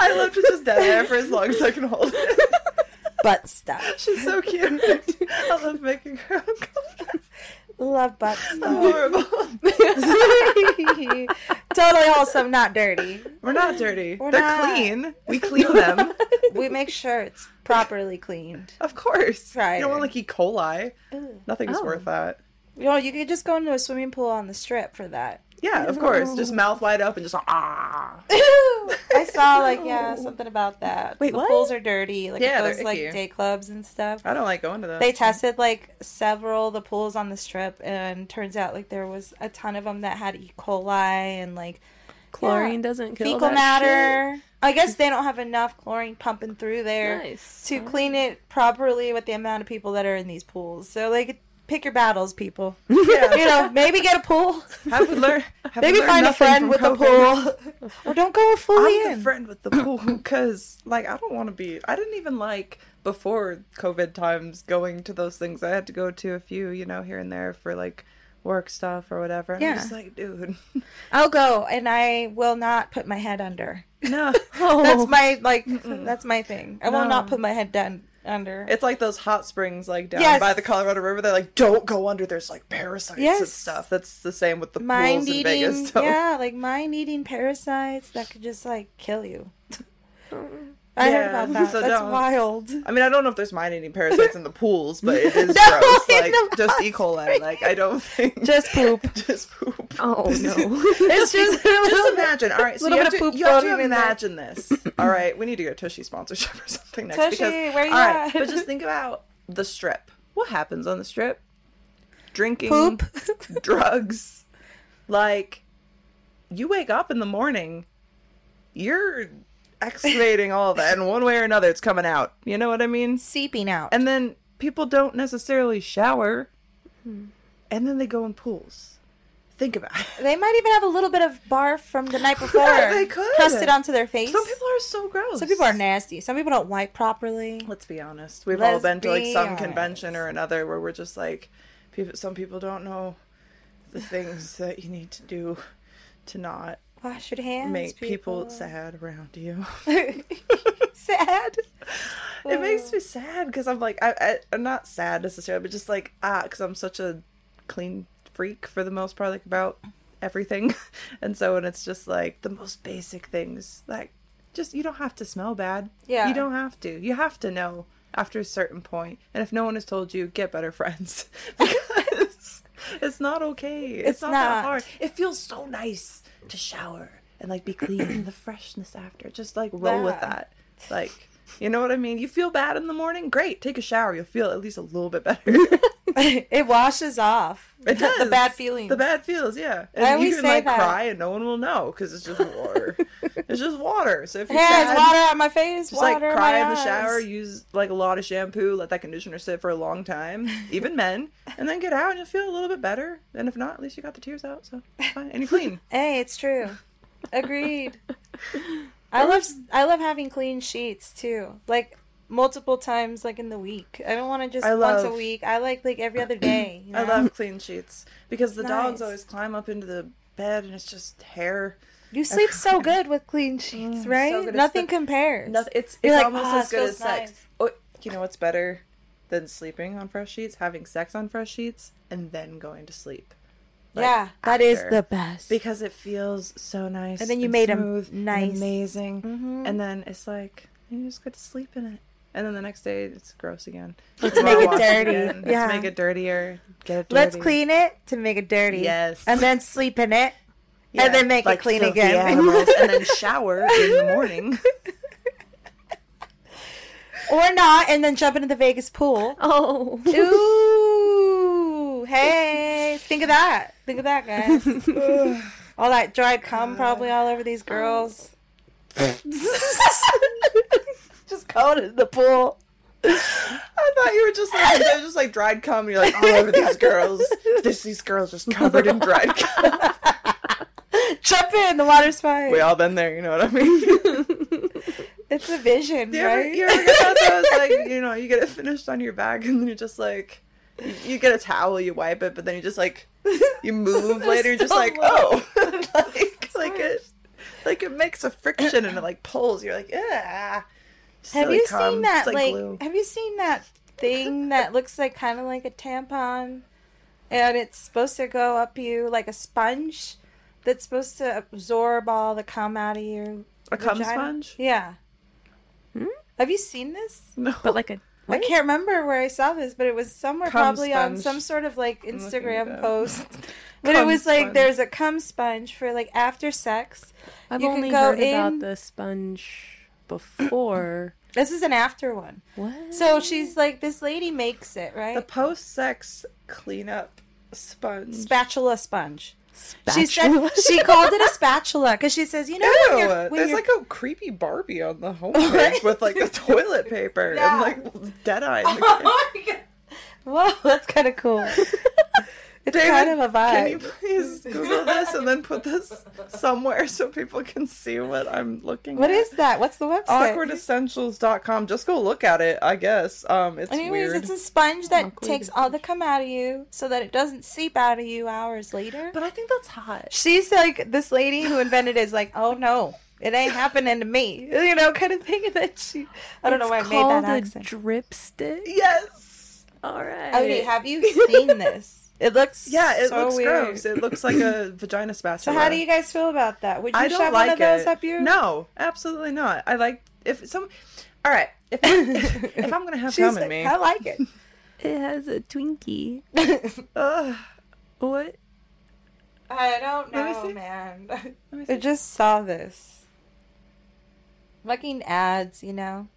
I love to just dead air for as long as I can hold it. Butt stuff. She's so cute. I love making her uncomfortable. Love butt. Horrible. totally wholesome, not dirty. We're not dirty. We're They're not. clean. We clean them. We make sure it's properly cleaned. Of course. Right. You don't want like E. coli. Nothing is Oh. worth that. You know, you could just go into a swimming pool on the strip for that. Yeah, of course. Just mouth wide open, just ah. I saw like yeah something about that. Wait, the what? pools are dirty. Like Yeah, at those like icky. day clubs and stuff. I don't like going to those. They tested like several of the pools on the strip, and turns out like there was a ton of them that had E. coli and like Chlorine yeah, doesn't kill fecal that matter. I guess they don't have enough chlorine pumping through there Nice. to clean it properly with the amount of people that are in these pools. So like, pick your battles, people. Yeah. You know, maybe get a pool. have we learned? Have Maybe learned find a friend with a pool, or don't go fully I'm in. the friend with the pool because, like, I don't want to be. I didn't even like before COVID times going to those things. I had to go to a few, you know, here and there for like work stuff or whatever. Yeah. I'm just like, dude, I'll go, and I will not put my head under. no. That's oh. my like. That's my thing. I will not put my head down under. It's like those hot springs, like down Yes. by the Colorado River. They're like, don't go under. There's like parasites and stuff. That's the same with the mind pools in eating, Vegas. So. yeah, like mind eating parasites that could just like kill you. I heard Yeah, about that. so That's don't. wild. I mean, I don't know if there's mind-eating parasites in the pools, but it is No, gross. in Like the just E. coli. Like I don't think Just poop. just poop. Oh no. It's just Just imagine. All right, so Little you have, bit to, poop you have to floating in there. imagine this. All right, we need to get a Tushy sponsorship or something next Tushy, because where you all right, at? but just think about the strip. What happens on the strip? Drinking, Poop. drugs. Like you wake up in the morning, you're excavating all that, and one way or another, it's coming out. You know what I mean? seeping out. And then people don't necessarily shower, and then they go in pools. Think about it. they might even have a little bit of barf from the night before. they could. crusted onto their face. Some people are so gross. Some people are nasty. Some people don't wipe properly. Let's be honest. We've all Let's been to like some honest. convention or another where we're just like, people. Some people don't know the things that you need to do to not Wash your hands. make people sad around you. sad. it makes me sad because I'm like, I, I, I'm not sad necessarily, but just like ah, because I'm such a clean freak for the most part, like about everything, and so and it's just like the most basic things, like just you don't have to smell bad. Yeah. you don't have to. You have to know after a certain point, and if no one has told you, get better friends because it's not okay. It's, It's not, that hard. It feels so nice to shower and like be clean, the freshness after. Just like roll with Yeah. that. Like, you know what I mean? You feel bad in the morning? Great. Take a shower. You'll feel at least a little bit better. it washes off It does. the bad feelings. The bad feels, yeah. And I you can say like that. cry and no one will know because it's just water. it's just water. So if you're Hey, sad, it's water on my face. just like in cry my in the shower, use like a lot of shampoo, let that conditioner sit for a long time, even men, and then get out and you'll feel a little bit better. And if not, at least you got the tears out, so fine. And you're clean. Hey, it's true. Agreed. I love I love having clean sheets too. Like multiple times like in the week. I don't want to just I once a week. I like like every other day. You know? I love clean sheets because the dogs always climb up into the bed and it's just hair. You sleep so good with clean sheets, Mm, right? so Nothing the- compares. Nothing, it's it's like, almost "Ah, as good as sex. Oh, you know what's better than sleeping on fresh sheets? Having sex on fresh sheets and then going to sleep. Like, yeah, that is after. the best. because it feels so nice And then you made 'em smooth and nice. amazing Mhm. and then it's like you just get to sleep in it and then the next day it's gross again Let's make it dirty. again. Yeah. let's make it dirtier get it dirty. Let's clean it to make it dirty. Yes. And then sleep in it. Yeah, and then make like it clean again. animals, and then shower in the morning or not, and then jump into the Vegas pool. Oh. Ooh, hey, think of that. Think of that, guys. all that dried cum probably all over these girls. Just going in the pool. I thought you were just like they just like dried cum. You're like all over these girls. This these girls just covered in dried cum. Jump in, the water's fine. We all been there, you know what I mean? it's a vision, you ever, right? you ever get those like you know you get it finished on your back and then you're just like you, you get a towel you wipe it but then you just like you move later you're just like oh like like it like it makes a friction and it like pulls you're like yeah have you seen that? Like, have you seen that thing that looks like kind of like a tampon, and it's supposed to go up you like a sponge that's supposed to absorb all the cum out of you. a cum vagina? sponge Yeah. Hmm? Have you seen this? no But like a I can't remember where I saw this, but it was somewhere Cum probably on some sort of like Instagram post. But it Cum was like there's a cum sponge for like after sex. I've You could only go heard in- about the sponge before. This is an after one. what? So she's like this lady makes it, right. the post-sex cleanup sponge Spatula sponge. She said she called it a spatula because she says, you know, when Ew, you're, when there's like a creepy Barbie on the homepage with like the toilet paper Yeah. and like dead eye. oh my god, whoa, that's kind of cool. It's kind of a vibe. Can you vibe. please Google this and then put this somewhere so people can see what I'm looking What at? is that? What's the website? awkwardessentials.com. Just go look at it, I guess. Um it's Anyways, weird. it's a sponge that Awkward takes all the cum out of you so that it doesn't seep out of you hours later. But I think that's hot. She's like this lady who invented it is like, oh no, it ain't happening to me, you know, kind of thing. And then she, I don't know why I made that called accent. a drip stick. Yes. All right. Wait, have you seen this? It looks Yeah, it so looks weird. gross. It looks like a vagina spatula. So how do you guys feel about that? Would you I don't shove like one of those it. up your? No, absolutely not. I like if some. All right, if if I'm gonna have She's cum in like, me, I like it. It has a Twinkie. ugh, What? I don't Let me know, see. man. let me I just saw this. Fucking ads, you know.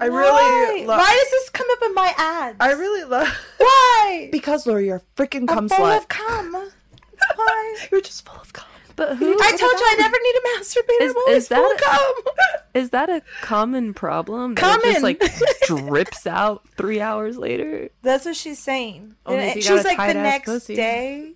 I Why? really love. Why does this come up in my ads? I really love. Why? Because Laura, you're a freaking cum I'm full slut. of cum. That's why. You're just full of cum. But who? I told you I never need to masturbate. Is- I'm always is that full of cum. Is that a common problem? That it just Common. like drips out three hours later. That's what she's saying. Only And if you she was like the next pussy. day.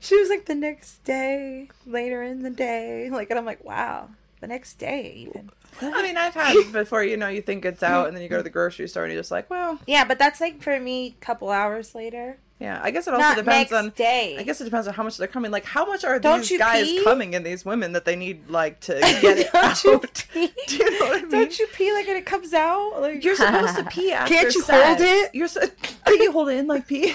She was like the next day, later in the day. Like, and I'm like, wow, the next day even. I mean, I've had before. You know, you think it's out, and then you go to the grocery store, and you're just like, well, Yeah, but that's like for me, a couple hours later. yeah. I guess it also Not depends next on. day. I guess it depends on how much they're coming. Like, how much are Don't these guys pee? coming in these women that they need like to get it Don't out? you pee? Do you know what I mean? Don't you pee like when it comes out? Like You're supposed to pee after Can't you sex. hold it? You're so, can you hold it in like pee?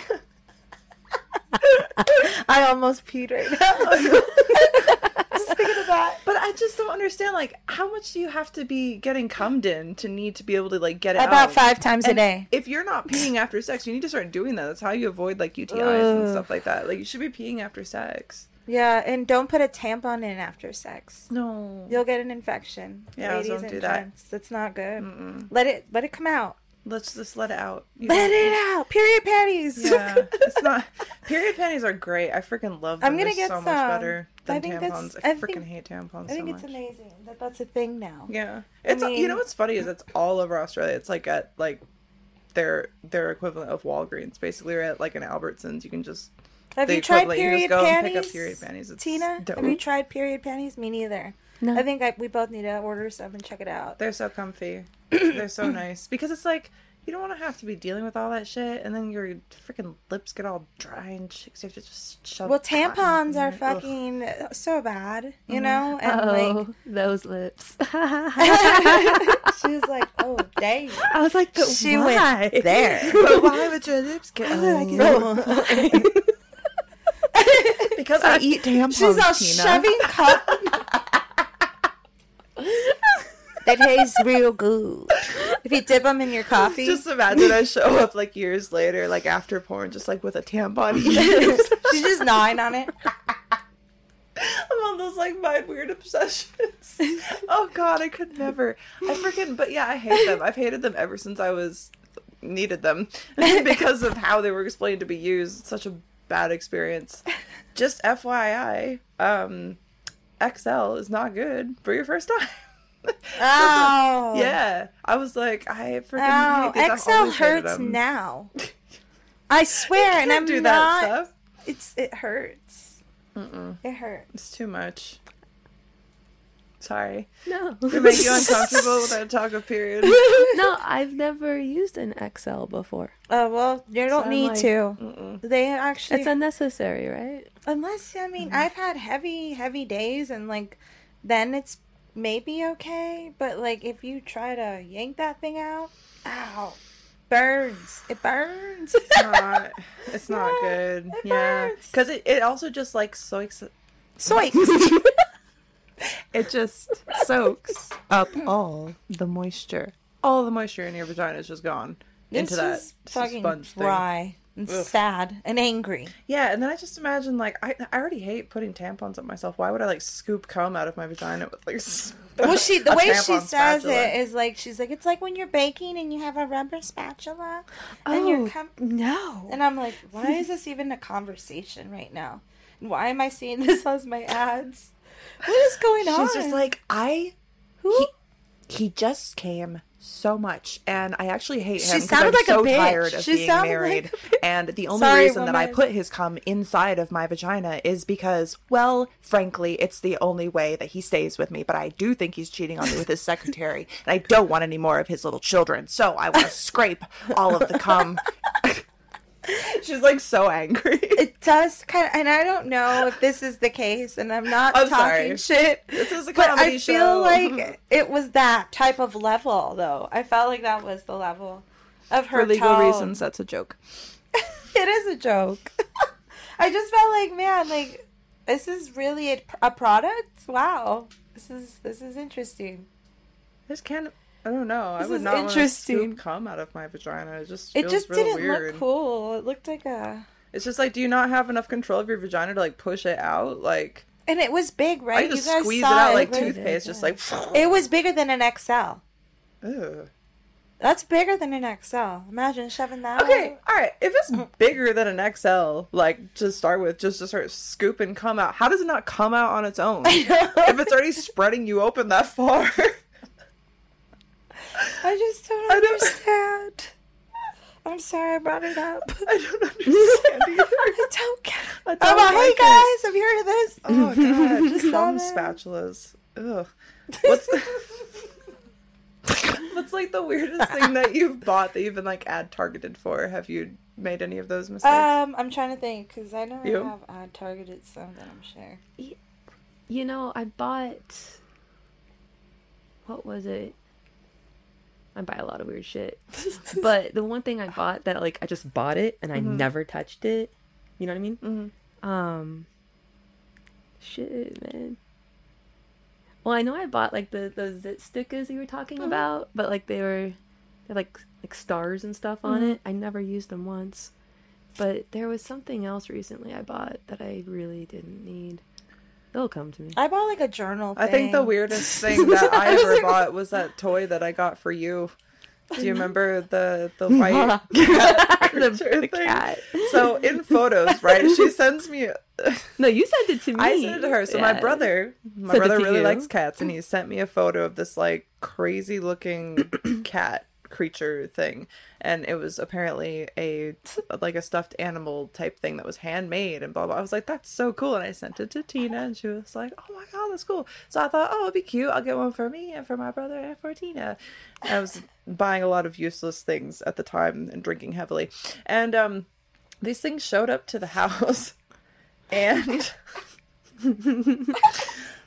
I almost peed right now. Just thinking of that. But I just don't understand. Like, how much do you have to be getting cummed in to need to be able to like get it About out? five times a day. If you're not peeing after sex, you need to start doing that. That's how you avoid like UTIs and stuff like that. Like, you should be peeing after sex. Yeah, and don't put a tampon in after sex. No. You'll get an infection. Yeah, Ladies don't and do that. gents. That's not good. Mm-mm. Let it let it come out. Let's just let it out. You Let don't- it out. Period panties. Yeah, it's not. Period panties are great. I freaking love them. I'm gonna They're get so much better than I think that's- tampons. I I think- freaking hate tampons I think so it's much. amazing that that's a thing now. Yeah, it's you mean- know what's funny is it's all over Australia. It's like at like their their equivalent of Walgreens, basically, or at like an Albertsons. You can just Have the you tried equivalent. You just period go and panties? pick up period panties. It's Tina, dope. have you tried period panties? Me neither. No. I think I, we both need to order some and check it out. They're so comfy. They're so nice because it's like you don't want to have to be dealing with all that shit, and then your freaking lips get all dry and shit. 'cause you have to just shove. Well, tampons are there. Ugh. fucking so bad, you Mm-hmm. know? And oh, like, those lips. she was like, oh, dang. I was like, but She why? went there. but why would your lips get? Oh. because I eat tampons. She's all Tina. shoving cotton. They taste real good. If you dip them in your coffee, Just imagine I show up like years later, like after porn, just like with a tampon. she's just gnawing on it. I'm on those like mind weird obsessions. Oh god, I could never. I freaking. But yeah, I hate them. I've hated them ever since I was needed them because of how they were explained to be used. It's such a bad experience. Just FYI, um, XL is not good for your first time. Oh. Yeah, I was like, I freaking Oh, hate these. I've XL hurts them. now. I swear, and I'm Can't do not. that stuff. It's it hurts. Mm-mm. It hurts. It's too much. Sorry. No. Did it make you uncomfortable with that talk of period? no, I've never used an XL before. Oh well, you don't I'm need like- to. Mm-mm. They actually, It's unnecessary, right? unless I mean, Mm-hmm. I've had heavy, heavy days, and like, then it's maybe okay. But like, if you try to yank that thing out, ow, burns. It burns. It's not. It's not Yeah, good. it Yeah, because it, it also just like soaks. Soiks. It just soaks up all the moisture. All the moisture in your vagina is just gone into It's that just fucking sponge thing. And Ugh. sad and angry. Yeah, and then I just imagine like I I already hate putting tampons up myself. Why would I like scoop cum out of my vagina with like? Well, she the way she says spatula? it is like she's like it's like when you're baking and you have a rubber spatula and you're Oh, com- no. and I'm like, why is this even a conversation right now? And why am I seeing this as my ads? What is going on? She's just like I. who? He, he just came so much, and I actually hate him because sounded I'm like a so bitch. tired of She being sounded married. like a bitch. and the only Sorry, reason that I put his cum inside of my vagina is because, well, frankly, it's the only way that he stays with me. But I do think he's cheating on me with his secretary, and I don't want any more of his little children. So I want to scrape all of the cum. She's like so angry. it does kind of, and I don't know if this is the case, and I'm not I'm talking sorry. shit. This is a But comedy I show. feel like it was that type of level, though. I felt like that was the level of her for legal tone. reasons, that's a joke. it is a joke. I just felt like, man, like this is really a, a product. Wow, this is this is interesting. This can't. I don't know. This I would is not want to interesting. scoop out of my vagina. It just It just didn't weird. look cool. It looked like a, It's just like, do you not have enough control of your vagina to like push it out? Like, and it was big, right? I just you guys squeeze it out like toothpaste, just like. It was bigger than an XL. Ugh. That's bigger than an XL. Imagine shoving that. Okay, out. all right. If it's mm. bigger than an XL, like to start with, just to start scooping come out, how does it not come out on its own? if it's already spreading you open that far, I just don't I don't- understand. I'm sorry I brought it up. I don't understand either. I don't get it. I I'm don't like, like hey it. guys, I'm here to this. Oh god, Just cum spatulas. Ugh. What's What's like the weirdest thing that you've bought that you've been like ad targeted for? Have you made any of those mistakes? Um, I'm trying to think because I know You? I have ad targeted some that I'm sure. You know, I bought. What was it? I buy a lot of weird shit. but the one thing I bought that, like, I just bought it and I never touched it. You know what I mean? Mm-hmm. Um. Shit, man. Well, I know I bought like the those zit stickers you were talking about, but like they were, they're like like stars and stuff on it. I never used them once. But there was something else recently I bought that I really didn't need. It'll come to me. I bought like a journal. I think the weirdest thing that I ever bought was that toy that I got for you. Do you remember the the white the, the thing? cat. So in photos, right? She sends me. No, you sent it to me. I sent it to her. So my brother, my Sent brother really you. likes cats, and he sent me a photo of this like crazy looking cat creature thing, and it was apparently a like a stuffed animal type thing that was handmade and blah blah. I was like, that's so cool, and I sent it to Tina, and she was like, oh my god, that's cool. So I thought, oh, it'd be cute. I'll get one for me and for my brother and for Tina. I was buying a lot of useless things at the time and drinking heavily, and um, these things showed up to the house. And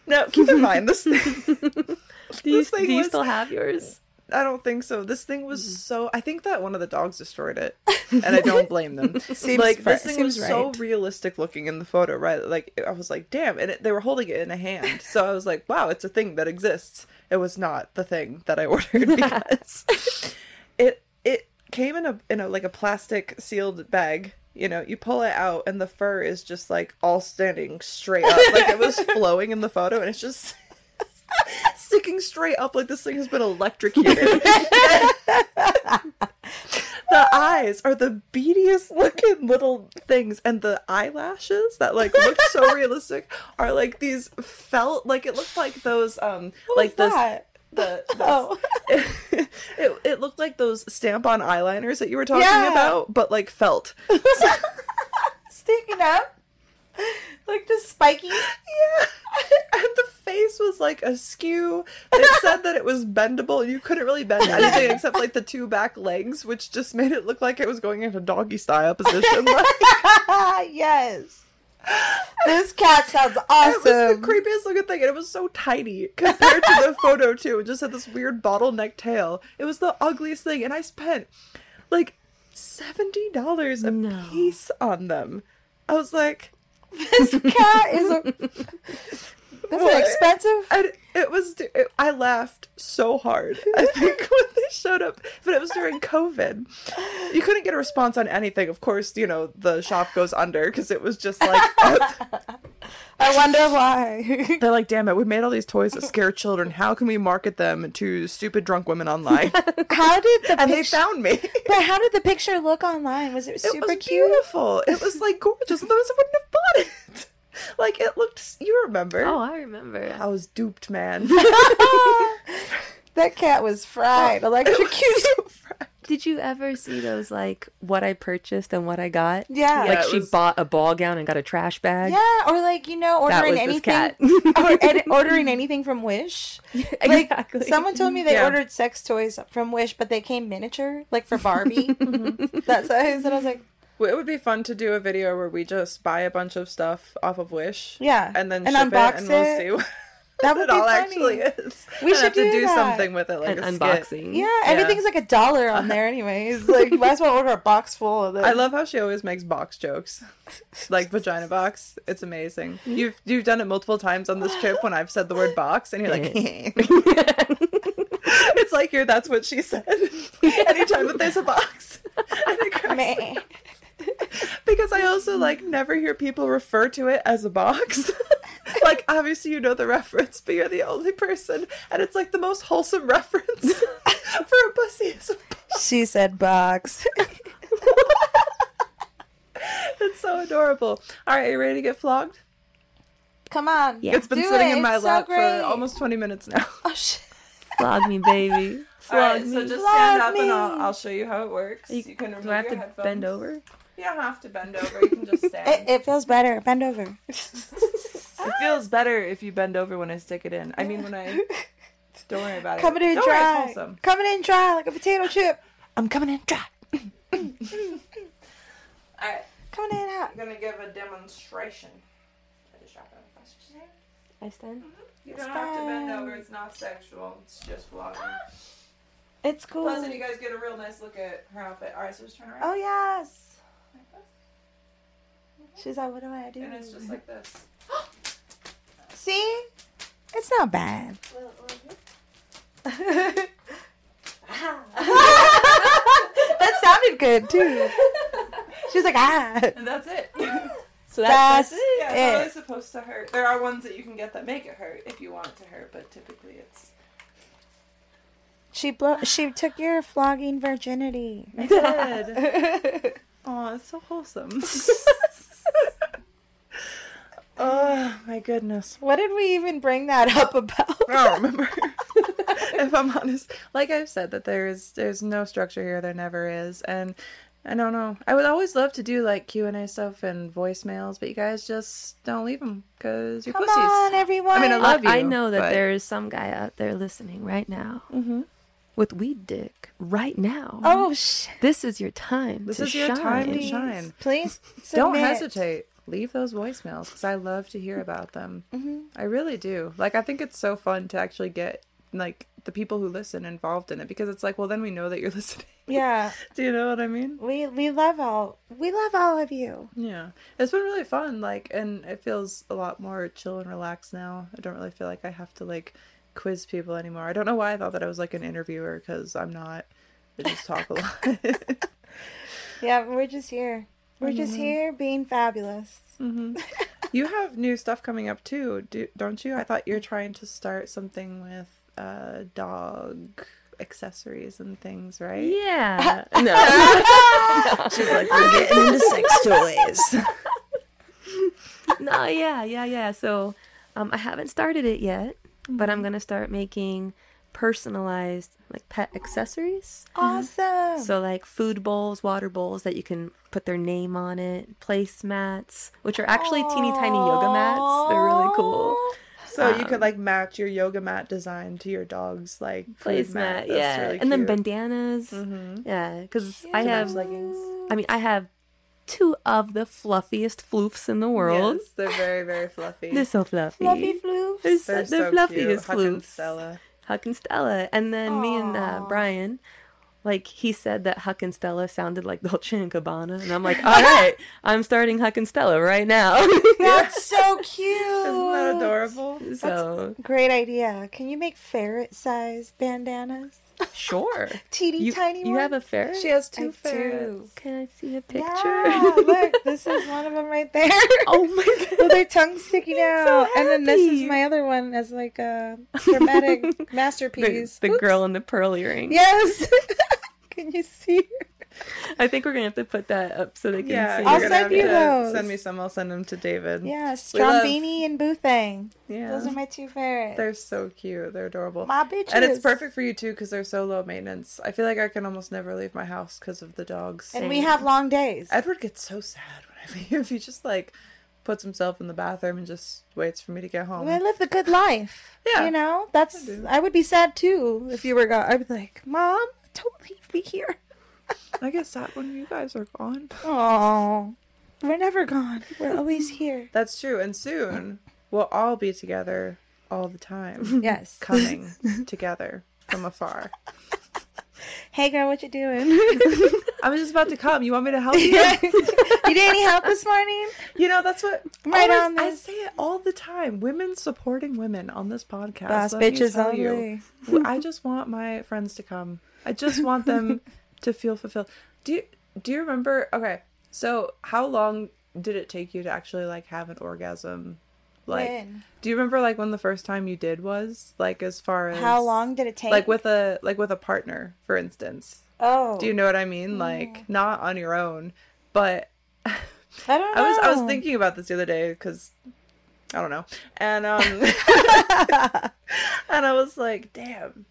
now, keep in mind this thing. Do you, This thing do you was- still have yours? I don't think so. This thing was mm-hmm. so. I think that one of the dogs destroyed it, and I don't blame them. Seems like fair- this thing was seems so realistic looking in the photo, right? Like I was like, damn, and it, they were holding it in a hand, so I was like, wow, it's a thing that exists. It was not the thing that I ordered because it it came in a in a like a plastic sealed bag. You know, you pull it out, and the fur is just like all standing straight up, like it was flowing in the photo, and it's just sticking straight up like this thing has been electrocuted. the eyes are the beadiest looking little things, and the eyelashes that like look so realistic are like these felt like it looked like those um What like this that? the, the Oh. it, it looked like those stamp on eyeliners that you were talking Yeah. about, but like felt. Sticking up, like just spiky. Yeah. And the face was like askew. It said that it was bendable. You couldn't really bend anything except like the two back legs, which just made it look like it was going into doggy style position. Like, yes. This cat sounds awesome. it was the creepiest looking thing, and it was so tiny compared to the photo too. It just had this weird bottleneck tail. It was the ugliest thing, and I spent like seventy dollars a No. piece on them. I was like, this cat is a. That's What? expensive. And it was, it, I laughed so hard. I think when they showed up, but it was during COVID. You couldn't get a response on anything. Of course, you know, the shop goes under because it was just like, I wonder why. they're like, damn it, we made all these toys that scare children. How can we market them to stupid drunk women online? how did the and they found me. But how did the picture look online? Was it It super was cute? beautiful. It was like gorgeous. Otherwise, I wouldn't have bought it. Like, it looked, you remember. Oh, I remember. I was duped, man. that cat was fried, oh. It electrocuted. so fried. Did you ever see those like what I purchased and what I got? Yeah. Like Yeah, she was- bought a ball gown and got a trash bag. Yeah, or like you know, ordering anything, cat. or ed- ordering anything from Wish. Like exactly. someone told me they Yeah. ordered sex toys from Wish, but they came miniature, like for Barbie, that size. And I was like, Well, it would be fun to do a video where we just buy a bunch of stuff off of Wish. Yeah, And then and ship unbox it and we'll see what That would it be all funny. actually is. We And should have to do do something with it, like An a skit. unboxing. yeah, everything's like a dollar on there, anyways. Like, you might as well order a box full of them. I love how she always makes box jokes, like vagina box. It's amazing. Mm-hmm. You've you've done it multiple times on this trip when I've said the word box, and you're like, it's like you're. That's what she said. Anytime that there's a box, and it cracks me Man. because I also like never hear people refer to it as a box. like obviously you know the reference, but you're the only person, and it's like the most wholesome reference for a pussy. Is a box. She said box. It's so adorable. All right, are you ready to get flogged? Come on. Yeah. It's been Do sitting it. in my It's lap great. for almost 20 minutes now. Oh, shit. Flog me, baby. Flog All right, Flog so just Flog stand up and. I'll, I'll show you how it works. You, can remove Do I have your to headphones. bend over? You don't have to bend over. You can just It, stand. it feels better. Bend over. It feels better if you bend over when I stick it in. I mean, when I don't worry about Coming it. Coming in Don't worry, dry. it's wholesome. Coming in dry like a potato chip. I'm coming in dry. All right, Coming in hot. I'm gonna give a demonstration. I just dropped it. That's what you say? I stand. Mm-hmm. You don't have to bend over. It's not sexual. It's just flogging. It's cool. Plus, then you guys get a real nice look at her outfit. All right, so just turn around. Oh, yes. Like this. She's like, what do I do? And it's just like this. See? It's not bad. that sounded good, too. She's like, ah. and that's it. So That's that's, yeah, it's it. really supposed to hurt. There are ones that you can get that make it hurt if you want it to hurt, but typically it's. She blo- She took your flogging virginity. I did. oh, it's so wholesome. Oh my goodness. What did we even bring that up about? I don't remember. if I'm honest, like I've said, that there's there's no structure here. There never is, and I don't know. I would always love to do like Q and A stuff and voicemails, but you guys just don't leave them because you're Come pussies. on, everyone. I mean, I love I, I know that but- there is some guy out there listening right now Mm-hmm. with weed dick right now. Oh, sh- This is your time. This to is your shine. time to please, shine. please Don't submit. hesitate. Leave those voicemails because I love to hear about them. Mm-hmm. I really do. Like, I think it's so fun to actually get like the people who listen involved in it because it's like, well, then we know that you're listening. Yeah, do you know what I mean? we we love all we love all of you. Yeah, it's been really fun. Like, and it feels a lot more chill and relaxed now. I don't really feel like I have to like quiz people anymore. I don't know why I thought that I was like an interviewer because I'm not. I just talk a lot. Yeah, we're just here. We're just Mm-hmm. here being fabulous. hmm You have new stuff coming up too, do, don't you? I thought you're trying to start something with uh, dog accessories and things, right? Yeah. no. She's like, we're getting into sex toys. no, yeah, yeah, yeah. So um, I haven't started it yet, but I'm gonna start making personalized like pet accessories. Awesome. So like food bowls, water bowls that you can put their name on it, placemats, which are actually teeny tiny yoga mats. They're really cool. So you Um, could like match your yoga mat design to your dog's like food Placemat, mat. That's yeah, really and then cute. bandanas, Mhm. yeah, because I have leggings. I mean, I have two of the fluffiest floofs in the world. Yes, they're very very fluffy. They're so fluffy. Fluffy floofs. They're, they're so, they're fluffy cute. as Huck and floofs. Stella. Huck and Stella. And then me and uh, Brian, like he said that Huck and Stella sounded like Dolce and Gabbana, and I'm like, all right, I'm starting Huck and Stella right now. That's so cute. Isn't that adorable? so Great idea. Can you make ferret size bandanas? Sure. Teeny You, tiny you one. have a ferret? She has I two do. ferrets. Can I see a picture? Yeah, look, this is one of them right there. oh my god. With their tongue sticking out, So and then this is my other one as like a dramatic masterpiece. the Oops. girl in the pearl earring. Yes. Can you see? her? I think we're gonna have to put that up so they can Yeah, see. I'll send you those. Send me some. I'll send them to David. Yeah, We love- and Boothang. Yeah. Those are my two favorites. They're so cute. They're adorable. my bitches. And it's perfect for you too because they're so low maintenance. I feel like I can almost never leave my house because of the dogs. And we have long days. Edward gets so sad when I leave. He just like puts himself in the bathroom and just waits for me to get home. I live the good life. Yeah, You know, that's. do. I, would be sad too if you were gone. I'd be like, Mom, don't leave me here. I get sad when you guys are gone. Oh, we're never gone. We're always here. That's true. And soon we'll all be together all the time, Yes. coming together from afar. Hey, girl, what you doing? I was just about to come. You want me to help you? you need any help this morning? You know, that's what Right always- on I say it all the time. Women supporting women on this podcast. Boss let bitches you. I just want my friends to come. I just want them to feel fulfilled. Do you do you remember okay, so how long did it take you to actually like have an orgasm? Like When? do you remember like when the first time you did was? Like as far as How long did it take? like with a like with a partner, for instance. Oh, Do you know what I mean? Like not on your own, but I don't know. I was I was thinking about this the other day because I don't know, and um, and I was like, damn,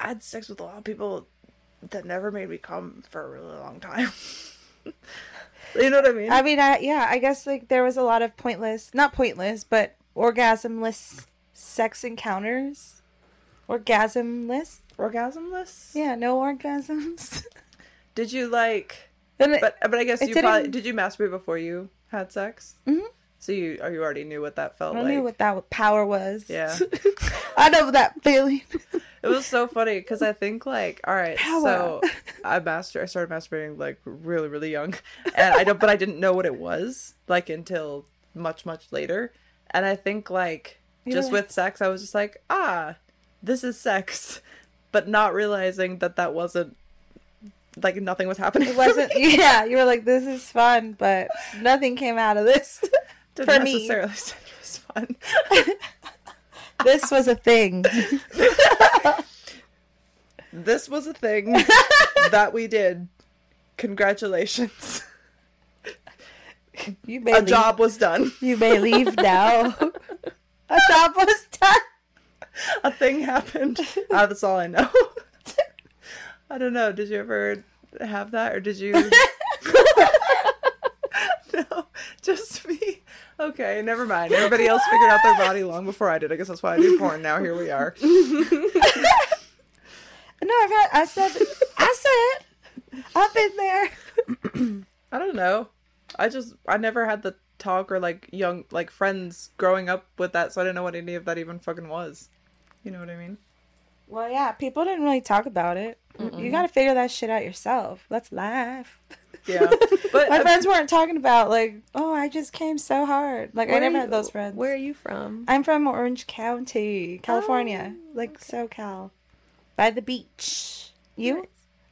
I had sex with a lot of people that never made me come for a really long time. you know what I mean? I mean, I, yeah, I guess like there was a lot of pointless, not pointless, but orgasmless sex encounters. Orgasmless? Orgasmless? Yeah, no orgasms. Did you like? it- But but I guess you probably did. You masturbate before you had sex? Mhm. So you or you already knew what that felt I like. I knew what that power was. Yeah. I know that feeling. It was so funny because I think like, all right, Power. so I master, I started masturbating like really, really young, and I don't, but I didn't know what it was like until much, much later, and I think like You just like- with sex, I was just like, ah, this is sex, but not realizing that that wasn't like nothing was happening. It wasn't. Yeah, you were like, "This is fun," but nothing came out of this. Didn't for me. necessarily say it was fun. this was a thing. this was a thing that we did. Congratulations. You may A leave. job was done. You may leave now. a job was done. A thing happened. Ah, that's all I know. I don't know. Did you ever have that, or did you? no, just me. Okay, never mind. Everybody else figured out their body long before I did. I guess that's why I do porn now. Here we are. No, I've had. I said. I said. I've been there. I don't know. I just I never had the talk or like young like friends growing up with that, so I didn't know what any of that even fucking was. You know what I mean? Well, yeah, people didn't really talk about it. You got to figure that shit out yourself. Let's laugh. Yeah, but My uh, friends weren't talking about like, oh, I just came so hard. Like I never you- had those friends. Where are you from? I'm from Orange County, California, like SoCal, by the beach. You? Nice.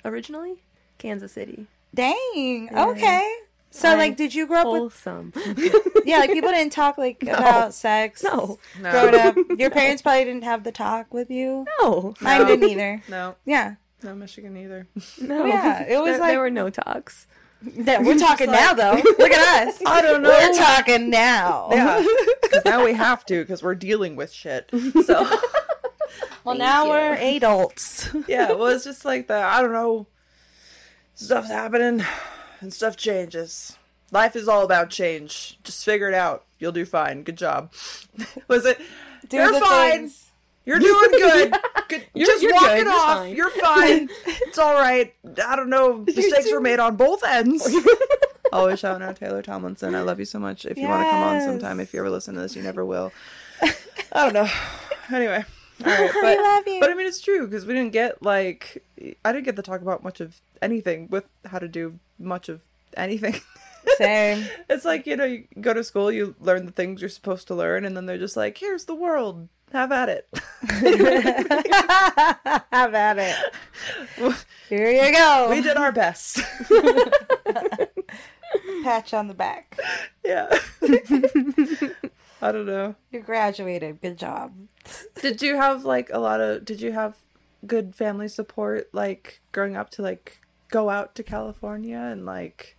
Originally, Kansas City. Dang. Yeah. Okay. So I'm like, did you grow up with? Wholesome. Yeah, like people didn't talk like about sex. no, no, Growing up, your parents probably didn't have the talk with you. no, Mine No. didn't either. no, Yeah. no Michigan either. no. Yeah, it was there, like- there were no talks. That we're talking like- now, though. Look at us. I don't know. We're talking now. Yeah, because now we have to because we're dealing with shit. So Well, Thank now you. we're adults. yeah, well, it's just like the I don't know, stuff's happening and stuff changes. Life is all about change. Just figure it out. You'll do fine. Good job. Was it? Do You're the fine. things. You're doing good. good. You're- Just you're walk good. it You're off. fine. You're fine. it's all right. I don't know. Mistakes were made on both ends. Always shouting out Taylor Tomlinson. I love you so much. If you want to come on sometime, if you ever listen to this, you never will. I don't know. Anyway. All right, We but, love you. but I mean, it's true because we didn't get like I didn't get to talk about much of anything with how to do much of anything. Same. it's like you know, you go to school, you learn the things you're supposed to learn, and then they're just like, "Here's the world, have at it." Have at it. Here you go. we did our best. Patch on the back. yeah. I don't know. You graduated. Good job. Did you have like a lot of? Did you have good family support like growing up to like go out to California and like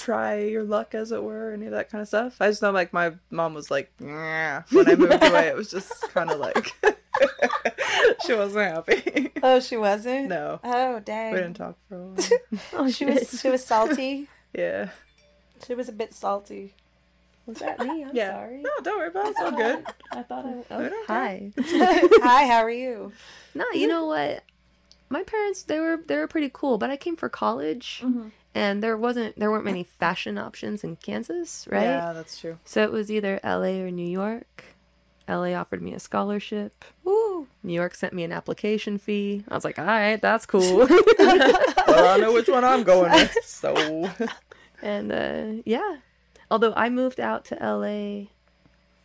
try your luck as it were, any of that kind of stuff? I just know like my mom was like, "Nyeh." when I moved away, it was just kind of like she wasn't happy. Oh, she wasn't. no, Oh, dang. we didn't talk for a while. Oh She was. She was salty. Yeah, She was a bit salty. Was that me? I'm yeah. sorry. No, don't worry about it. It's all good. I thought I. We Oh, hi. Hi. How are you? No, you know what? My parents they were they were pretty cool, but I came for college, mm-hmm. And there wasn't there weren't many fashion options in Kansas, right? Yeah, that's true. So it was either L.A. or New York. L.A. offered me a scholarship. Woo. New York sent me an application fee. I was like, all right, that's cool. Well, I know which one I'm going with. So and uh, yeah, although I moved out to LA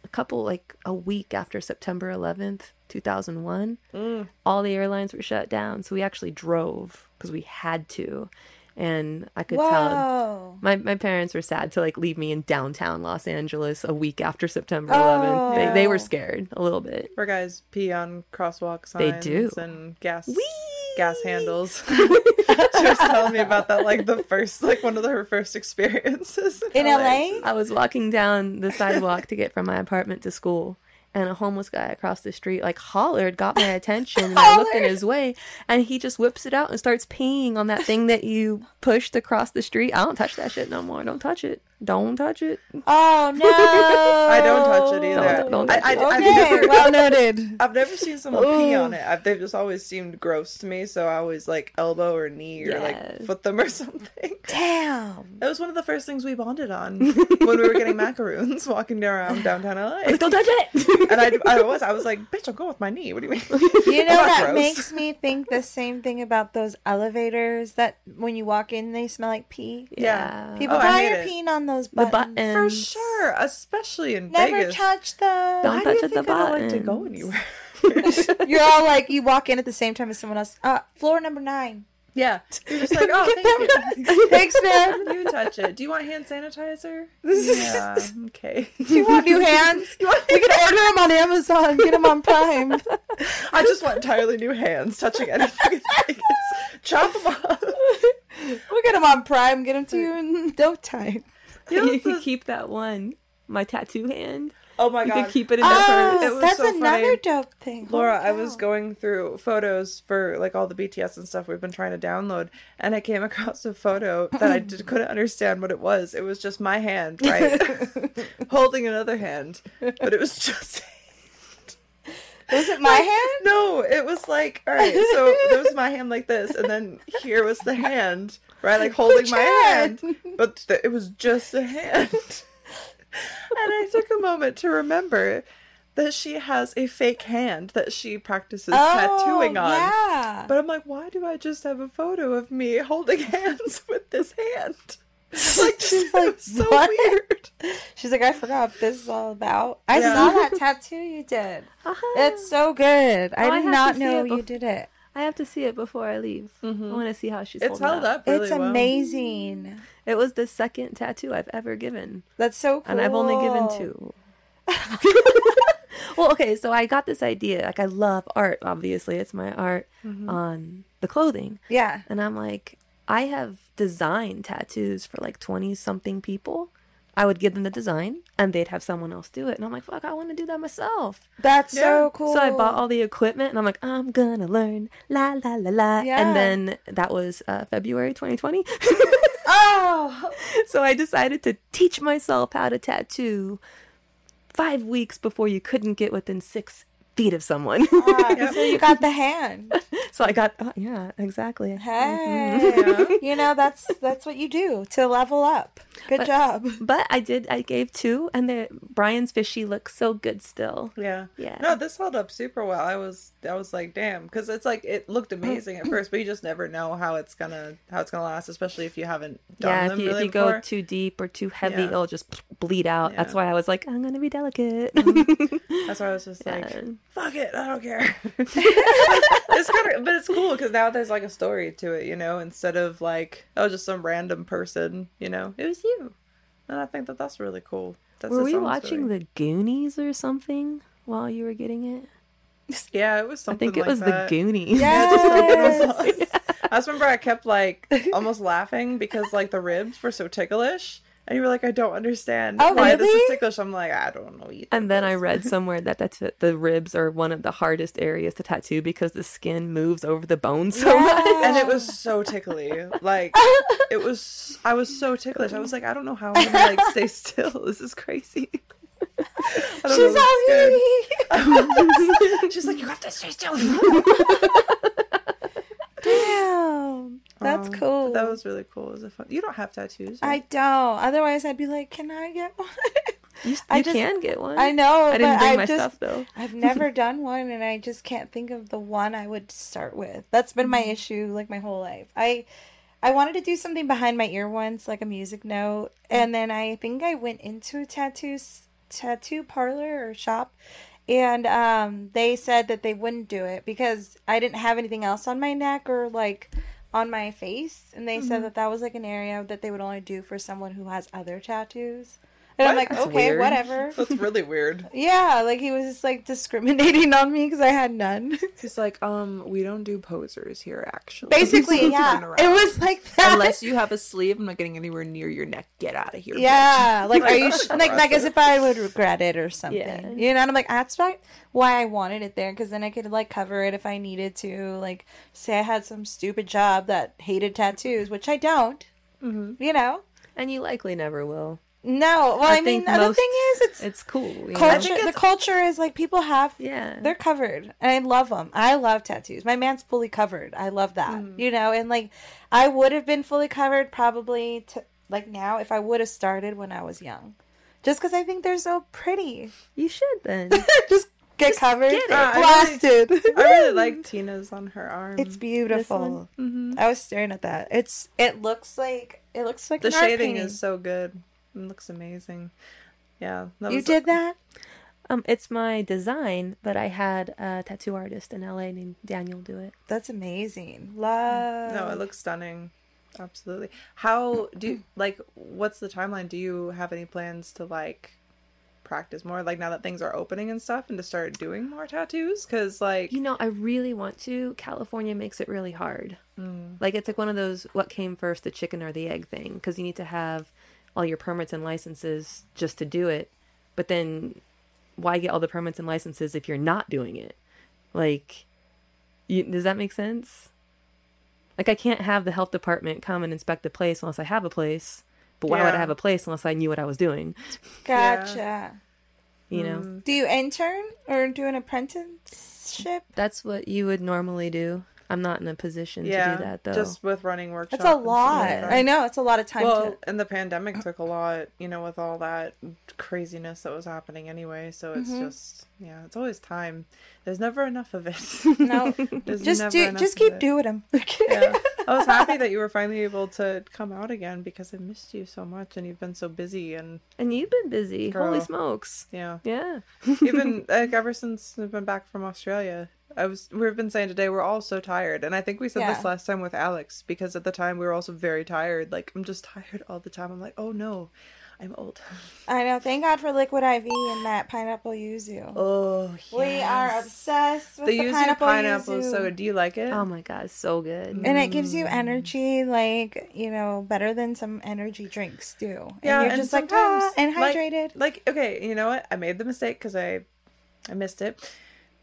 a couple like a week after September 11th, 2001, Mm. all the airlines were shut down, so we actually drove because we had to, and I could tell. Whoa. My, my parents were sad to like leave me in downtown Los Angeles a week after September 11th. They, they were Oh. scared a little bit. where guys pee on crosswalk They do. and gas gas handles. she was telling me about that like the first like one of her first experiences In LA? I was walking down the sidewalk to get from my apartment to school, and a homeless guy across the street like hollered, got my attention, and I looked in his way, and he just whips it out and starts peeing on that thing that you pushed across the street. I don't touch that shit no more. Don't touch it. Don't touch it. Oh no! I don't touch it either. Don't- don't I, touch I, it. I've Okay, never, well noted. I've never seen someone pee on it. I've, they've just always seemed gross to me, so I always like elbow or knee or Yeah. like foot them or something. Damn. It was one of the first things we bonded on when we were getting macaroons walking around downtown LA. Like, don't touch it. And I, I was, I was like, bitch, I'll go with my knee. What do you mean? You know I'm that gross. makes me think the same thing about those elevators that when you walk in they smell like pee. Yeah. People Oh, I probably hate are it. peeing on those The buttons. button. For sure, especially in Never Vegas. touch them. Don't Why touch do you at the think I don't like to go anywhere? You're all like you walk in at the same time as someone else. Uh, floor number nine. Yeah. You're just like, oh, thank you. Thanks, man. You touch it. Do you want hand sanitizer? yeah. Okay. Do you want new hands? we can order them on Amazon. Get them on Prime. I just want entirely new hands touching anything in Chop them off. We'll get them on Prime. Get them to you in no time. You you it's could keep that one, my tattoo hand. oh my You god. You could keep it in there ah, Oh, first. was that's so another funny. dope thing. Laura, I was going through photos for like all the BTS and stuff we've been trying to download, and I came across a photo that I did, couldn't understand what it was. It was just my hand, right, holding another hand, but it was just. Was it my hand? No, it was like all right. So it was my hand like this, and then here was the hand, right, like holding my hand? hand, but th- it was just a hand. and I took a moment to remember that she has a fake hand that she practices tattooing on. Oh, Yeah. But I'm like, why do I just have a photo of me holding hands with this hand? Like, She's like, so "What?" weird. She's like, I forgot what this is all about. I Yeah. saw that tattoo you did. Uh-huh. It's so good. I Oh, I did have not know you did it. I have to see it before I leave. I want to see how she's Mm-hmm. It's holding held up really it's well. amazing. It was the second tattoo I've ever given, That's so cool. and I've only given two. well, okay, so I got this idea. Like, I love art. Obviously, it's my art Mm-hmm. on the clothing, Yeah. and I'm like, I have designed tattoos for like twenty something people. I would give them the design, and they'd have someone else do it, and I'm like, fuck, I want to do that myself. That's Yeah. so cool. So I bought all the equipment, and I'm like, I'm gonna learn, la la la la. Yeah. And then that was uh, February 2020. Oh, so I decided to teach myself how to tattoo five weeks before you couldn't get within six feet of someone. Ah, so you got the hand. so I got, oh, yeah, exactly. Mm-hmm. Hey, Yeah. you know that's that's what you do to level up. Good job. But I did, I gave two, and the Brian's fishy looks so good still. Yeah. Yeah. No, this held up super well. I was, I was like, damn, because it's like it looked mm. amazing at first, but you just never know how it's gonna, how it's gonna last, especially if you haven't done Yeah, if you, really if you go too deep or too heavy, Yeah. it'll just bleed out. That's why I was like, I'm gonna be delicate. Mm-hmm. That's why I was just like, Yeah. Fuck it, I don't care. it's kind of, but it's cool because now there's like a story to it, you know, instead of like, oh, just some random person, you know, it was you, and I think that that's really cool. That's Were we watching story. the Goonies or something while you were getting it? Yeah, it was something. I think it like was that. the Goonies. Yes. I just remember I kept like almost laughing because like the ribs were so ticklish, and you were like, I don't understand Oh, why this is really? ticklish. I'm like, I don't know either. And then I read somewhere that that's the ribs are one of the hardest areas to tattoo because the skin moves over the bone so much. and it was so tickly. Like it was, I was so ticklish. I was like, I don't know how I'm gonna like stay still. This is crazy. I don't She's know, all good. She's like, you have to stay still. Damn. That's Um, cool. That was really cool. It was a fun. You don't have tattoos. I don't. Otherwise, I'd be like, "Can I get one?" You, you I just- can get one. I know. I didn't bring I've my just, stuff though. I've never done one, and I just can't think of the one I would start with. That's been Mm-hmm. my issue, like my whole life. I, I wanted to do something behind my ear once, like a music note, and then I think I went into a tattoo tattoo parlor or shop, and um, they said that they wouldn't do it because I didn't have anything else on my neck or like on my face, and they Mm-hmm. said that that was like an area that they would only do for someone who has other tattoos. And I'm like, That's okay, weird. whatever. That's really weird. Yeah, like he was just like discriminating on me because I had none. He's like, um, we don't do posers here, actually. Basically, So yeah, it was like that. Unless you have a sleeve, I'm not getting anywhere near your neck. Get out of here. bitch. yeah, like are you sh- like like as if I would regret it or something? Yeah. You know, and I'm like that's why why I wanted it there because then I could like cover it if I needed to. Like, say I had some stupid job that hated tattoos, which I don't. Mm-hmm. You know, And you likely never will. No. Well, I, mean, think the other thing is it's. It's cool. you know? Culture, think the culture is like people have Yeah. they're covered and i love them i love tattoos my man's fully covered i love that Mm-hmm. you know and like i would have been fully covered probably to like now if i would have started when i was young just because i think they're so pretty You should then. just get covered get it. Ah, I blasted I really like Tina's on her arm. it's beautiful hmm i was staring at that it's it looks like it looks like The an shading painting. is so good. It looks amazing. Yeah. that you was- did that Um, it's my design, but I had a tattoo artist in LA named Daniel do it. That's amazing. Love. No, it looks stunning. Absolutely. How do you like what's the timeline? Do you have any plans to like practice more like now that things are opening and stuff and to start doing more tattoos cuz like You know, I really want to. California makes it really hard. Like it's like one of those what came first, the chicken or the egg thing, because you need to have all your permits and licenses just to do it. But then, why get all the permits and licenses if you're not doing it? Like, you, does that make sense? Like I can't have the health department come and inspect the place unless I have a place. But why would I have a place unless I knew what I was doing? Gotcha. You know, Mm. Do you intern or do an apprenticeship? that's what you would normally do. I'm not in a position yeah, to do that though. just with running workshops. That's a and like lot. that. I know it's a lot of time. Well, to... and the pandemic took a lot, you know, with all that craziness that was happening anyway. So it's Mm-hmm. just, yeah, it's always time. There's never enough of it. No, There's just never do. enough Just keep doing them. yeah. I was happy that you were finally able to come out again because I missed you so much and you've been so busy and and you've been busy. Holy smokes. yeah. Yeah. Even like ever since I've been back from Australia, I was we've been saying today we're all so tired and I think we said Yeah. this last time with Alex because at the time we were also very tired. Like I'm just tired all the time. I'm like, "Oh no, I'm old." I know. Thank God for liquid IV and that pineapple yuzu. Oh, We are obsessed with The the, yuzu pineapple, pineapple yuzu. so good. Do you like it? Oh my god, so good. and it gives Mm. you energy, like you know, better than some energy drinks do. And yeah, you're and just like sometimes, ah, and like- hydrated. Like, okay, you know what? I made the mistake because I, I missed it.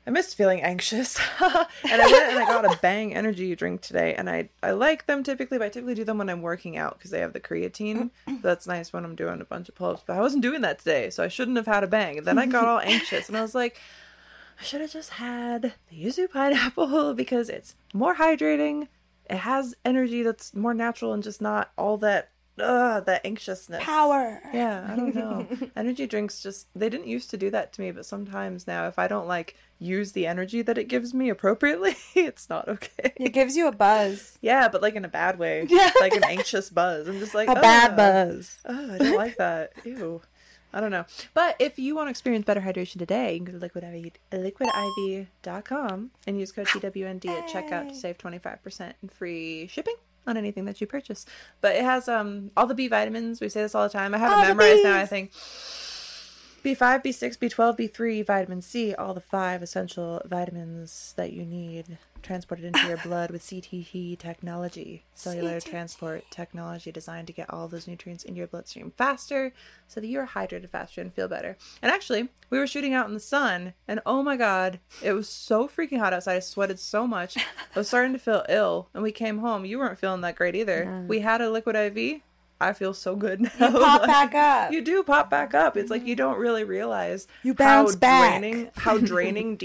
I missed feeling anxious, and I went and I got a Bang energy drink today, and I I like them typically, but I typically do them when I'm working out because they have the creatine. That's nice when I'm doing a bunch of pull-ups, but I wasn't doing that today, so I shouldn't have had a Bang. And then I got all anxious, and I was like. I should have just had the yuzu pineapple because it's more hydrating. It has energy that's more natural and just not all that uh that anxiousness. Power. Yeah, I don't know. energy drinks just they didn't used to do that to me, but sometimes now if I don't like use the energy that it gives me appropriately, it's not okay. It gives you a buzz. Yeah, but like in a bad way. Yeah. Like an anxious buzz. I'm just like A bad "Ugh." buzz. Oh, I don't like that. Ew. I don't know. But if you want to experience better hydration today, you can go to liquid liquidiv.com and use code TWND at checkout to save 25% in free shipping on anything that you purchase. But it has um all the B vitamins. We say this all the time. I have All it memorized now, I think. B5, B6, B12, B3, vitamin C, all the five essential vitamins that you need transported into your blood with CTT technology, cellular CTT. transport technology designed to get all those nutrients into your bloodstream faster so that you're hydrated faster and feel better. And actually, we were shooting out in the sun, and oh my god, it was so freaking hot outside. I sweated so much. I was starting to feel ill, and we came home. You weren't feeling that great either. We had a liquid IV. I feel so good now. You pop Like, back up. You do pop back up. It's like you don't really realize You bounce how back. draining how draining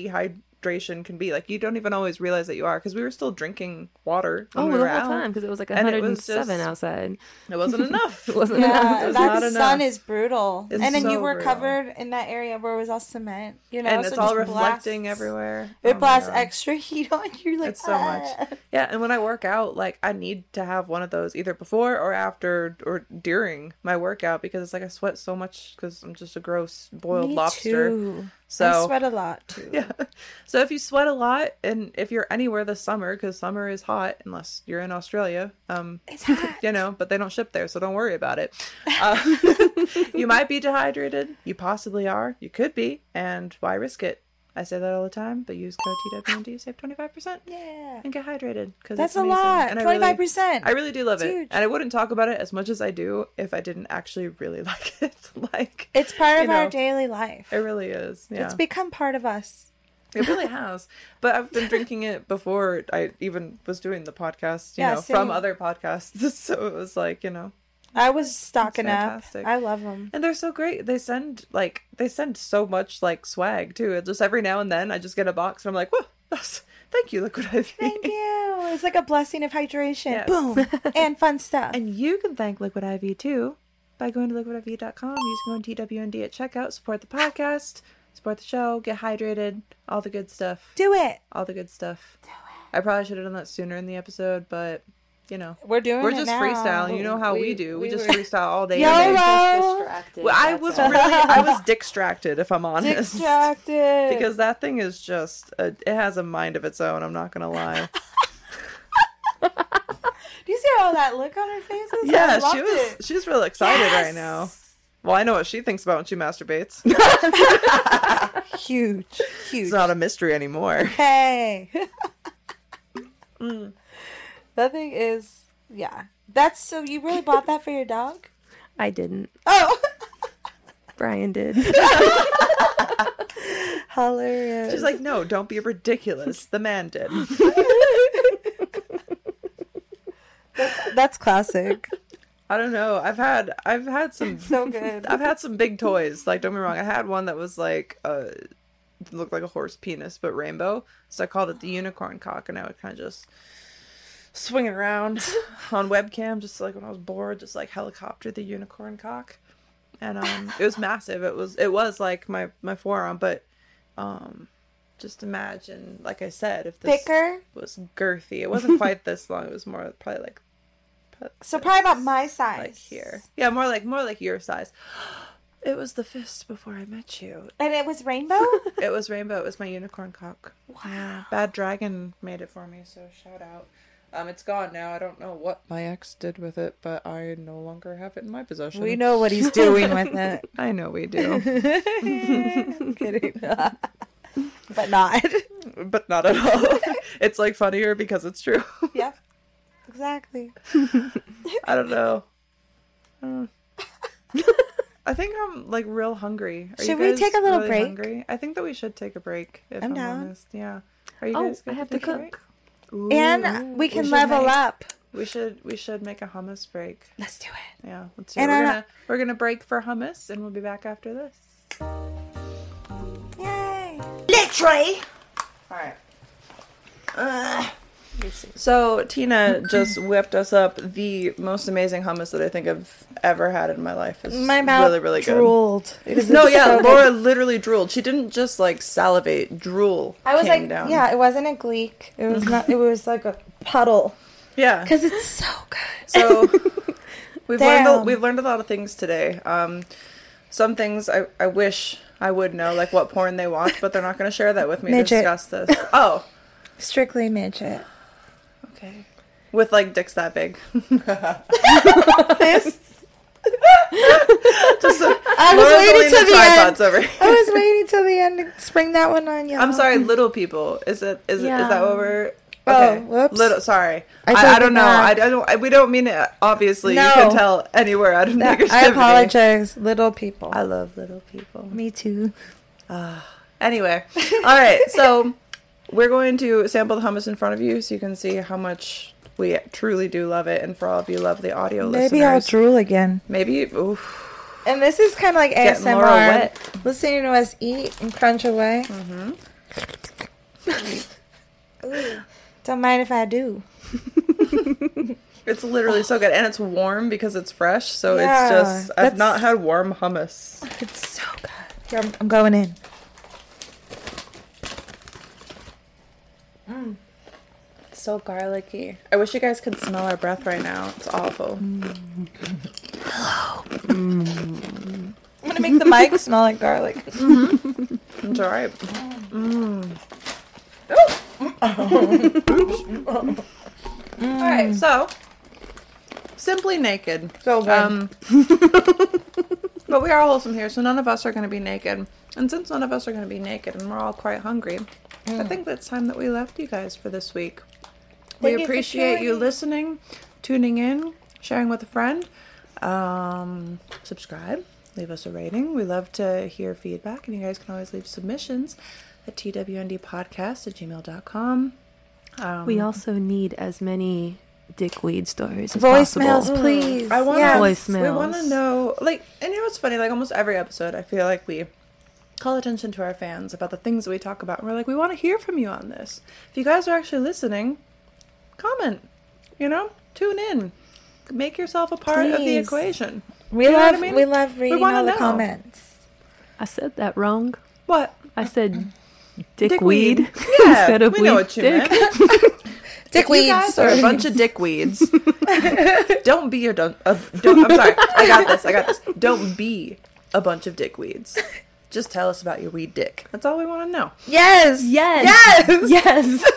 dehydration can be. Like you don't even always realize that you are because we were still drinking water Oh, we the whole out. time because it was like And it was 107 just- outside. It wasn't enough. It wasn't enough. Yeah, was that not sun enough. is brutal. It's and then you were brutal. covered in that area where it was all cement. You know, and so it's all reflecting blasts- everywhere. It Oh blasts extra heat on you. Like It's so much. "Ah." Yeah, and when I work out, like I need to have one of those either before or after or during my workout because it's like I sweat so much because I'm just a gross boiled Me lobster. too. So I sweat a lot too. Yeah. So if you sweat a lot, and if you're anywhere this summer, because summer is hot, unless you're in Australia, um, It's hot. you know, but they don't ship there, so don't worry about it. Uh, you might be dehydrated. You possibly are. You could be. And why risk it? I say that all the time, but use code TWND, save 25% Yeah. and get hydrated. Cause That's it's a lot. And I really, I really do love It's it. huge. And I wouldn't talk about it as much as I do if I didn't actually really like it. like, It's part of our daily life. it really is. Yeah. It's become part of us. It really has. But I've been drinking it before I even was doing the podcast, you Yeah, know, from other podcasts. So it was like, you know, I was stocking up. I love them. and they're so great. They send like they send so much like swag too. It's just every now and then I just get a box and I'm like, whoa, that's thank you, Liquid IV. Thank you. It's like a blessing of hydration. Yes. Boom. and fun stuff. And you can thank Liquid IV too by going to liquidiv.com, using code TWND at checkout, support the podcast, support the show, get hydrated, all the good stuff. Do it. all the good stuff. Do it. I probably should have done that sooner in the episode, but you know, We're doing we're it just now. freestyling. You know how we, We- do. We, we just were- freestyle all day. YOLO! every day. Distracted. Well, I was all. really, I was distracted, if I'm honest. Distracted. because that thing is just a, it has a mind of its own i'm not gonna lie Do you see all that look on her faces? I yeah loved she was it. she's real excited Yes! right now well i know what she thinks about when she masturbates huge, huge. it's not a mystery anymore Hey. Mm. That thing is, yeah. That's so. You really bought that for your dog? I didn't. Oh, Brian did. hilarious. she's like no don't be ridiculous the man did that's classic. i don't know i've had i've had some So good. i've had some big toys like don't be wrong i had one that was like uh looked like a horse penis but rainbow so i called it the unicorn cock and i would kind of just swing it around on webcam just like when i was bored just like helicopter the unicorn cock. And um it was massive. It was it was like my my forearm but um just imagine like i said if this Thicker. was girthy. It wasn't quite this long. It was more probably like So probably about my size. like here. Yeah more like more like your size. It was the fist before i met you. And it was rainbow. it was rainbow. It was my unicorn cock. Wow. bad dragon made it for me so shout out um it's gone now i don't know what my ex did with it but i no longer have it in my possession We know what he's doing with it. i know we do I'm kidding. but not. but not at all it's like funnier because it's true yeah. Exactly. i don't know Uh, I think I'm like real hungry. Are you Should we take a little really break? Hungry? I think that we should take a break. If I'm I'm, down. honest, yeah. Are you Oh, guys? I good have to break? cook. Ooh, And we can should level make- up. We should we should make a hummus break. Let's do it. Yeah, let's do And it. We're gonna we're gonna break for hummus, and we'll be back after this. Yay. Literally. All right. So Tina just whipped us up the most amazing hummus that I think I've ever had in my life. It's My mouth really really good. drooled. Is No, yeah, so good. Laura literally drooled. She didn't just like salivate, drool. I was like, down. yeah, it wasn't a gleek. It was not. It was like a puddle. yeah. Cause it's so good. So we've learned a, we've learned a lot of things today. Um, some things I, I wish I would know, like what porn they watch, but they're not going to share that with me Midget. to discuss this. Oh, strictly midget. Okay. With like dicks that big. Just uh, I was waiting till the end. over. I was waiting till the end to spring that one on you. I'm sorry, little people. Is it is it, is that what we're? Oh, whoops. Little. Sorry. I I, I, don't know. I, I don't. I, we don't mean it. Obviously, No. you can tell anywhere out of negativity. I apologize, little people. I love little people. Me too. Anyway, all right. So we're going to sample the hummus in front of you, so you can see how much we truly do love it, and for all of you lovely audio listeners. Maybe I'll drool again. maybe. Oof. And this is kind of like Getting ASMR. wet. Listening to us eat and crunch away. Ooh. Mm-hmm. Don't mind if I do. It's literally so good, and it's warm because it's fresh. So Yeah, it's just I've not had warm hummus. It's so good. Here, I'm, I'm going in. Mm. So garlicky. I wish you guys could smell our breath right now. It's awful. Mm. Hello. I'm gonna make the mic smell like garlic. Mm-hmm. It's all right. Mm. all right, so simply naked. So good. Um, but we are wholesome here, so none of us are going to be naked. And since none of us are going to be naked, and we're all quite hungry, I think it's time that we left you guys for this week. Thank we you appreciate you joining. listening, tuning in, sharing with a friend. Um, subscribe, leave us a rating. We love to hear feedback, and you guys can always leave submissions at twndpodcast at gmail.com. Um, We also need as many dickweed stories as Voicemails, possible. please. I want Yes. Voicemails. We want to know, like, and you know what's funny? Like, almost every episode, I feel like we call attention to our fans about the things that we talk about. And we're like, we want to hear from you on this. If you guys are actually listening, comment. You know, tune in. Make yourself a part of the equation. We You love I mean? we love reading wanna all the know. comments. I said that wrong. What? I said Dickweed. dickweed Yeah, instead of we weed know what you dick. meant. If you Dickweeds. guys are a bunch of dickweeds. don't be a, dun- a don't. I'm sorry. I got this. I got this. Don't be a bunch of dickweeds. Just tell us about your weed dick. That's all we want to know. Yes. Yes. Yes. Yes.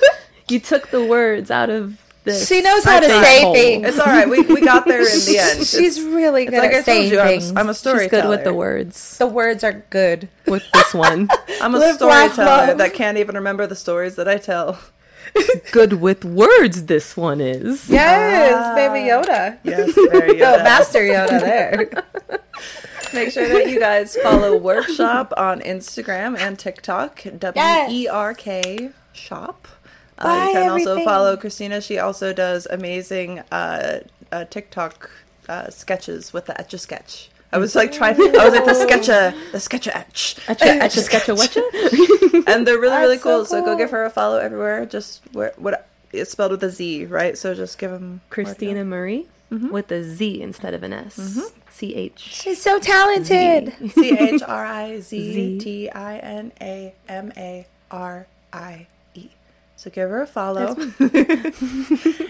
you took the words out of this. She knows how to say hole. things. It's all right. We, we got there in the end. She's really good like I at told saying you. I'm, a- I'm a storyteller. She's good with the words. the words are good. With this one. I'm a Live, storyteller love. that can't even remember the stories that I tell. good with words, this one is. Yes, baby ah. Yoda. Yes, there you Oh, go. Master Yoda there. Make sure that you guys follow Werkshop on Instagram and TikTok. W E R K Shop. Uh, you can also follow Chriztina. She also does amazing uh, uh, TikTok uh, sketches with the Etch a Sketch. I was like trying. I was like the sketcha, the sketcha etch, Etcha, etcha, sketcha, wetcha? and they're really really That's so cool. So, go give her a follow everywhere. Just where what it's spelled with a Z, right? So just give them Chriztina Marie Mm-hmm. with a Z instead of an S. Mm-hmm. C H. She's so talented. C H R I Z T I N A M A R I E. So give her a follow.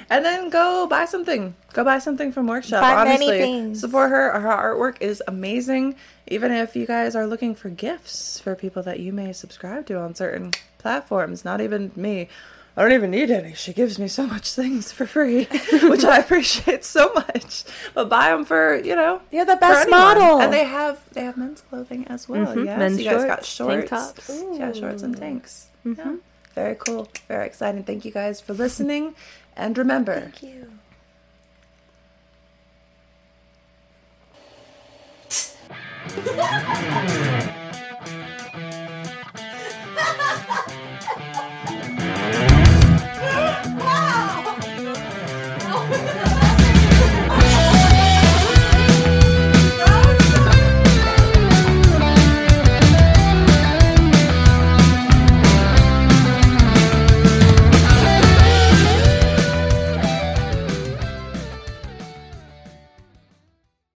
and then go buy something. Go buy something from Werkshop. Buy Honestly, things. support her. Her artwork is amazing. Even if you guys are looking for gifts for people that you may subscribe to on certain platforms, not even me. I don't even need any. She gives me so much things for free, which I appreciate so much. But buy them for you know You're the best model. And they have they have men's clothing as well. Mhm. Yes, Men's you guys got shorts, tank shorts. tops. Yeah, shorts and tanks. Yeah. Very cool. Very exciting. Thank you guys for listening. And remember, Thank you. Wow!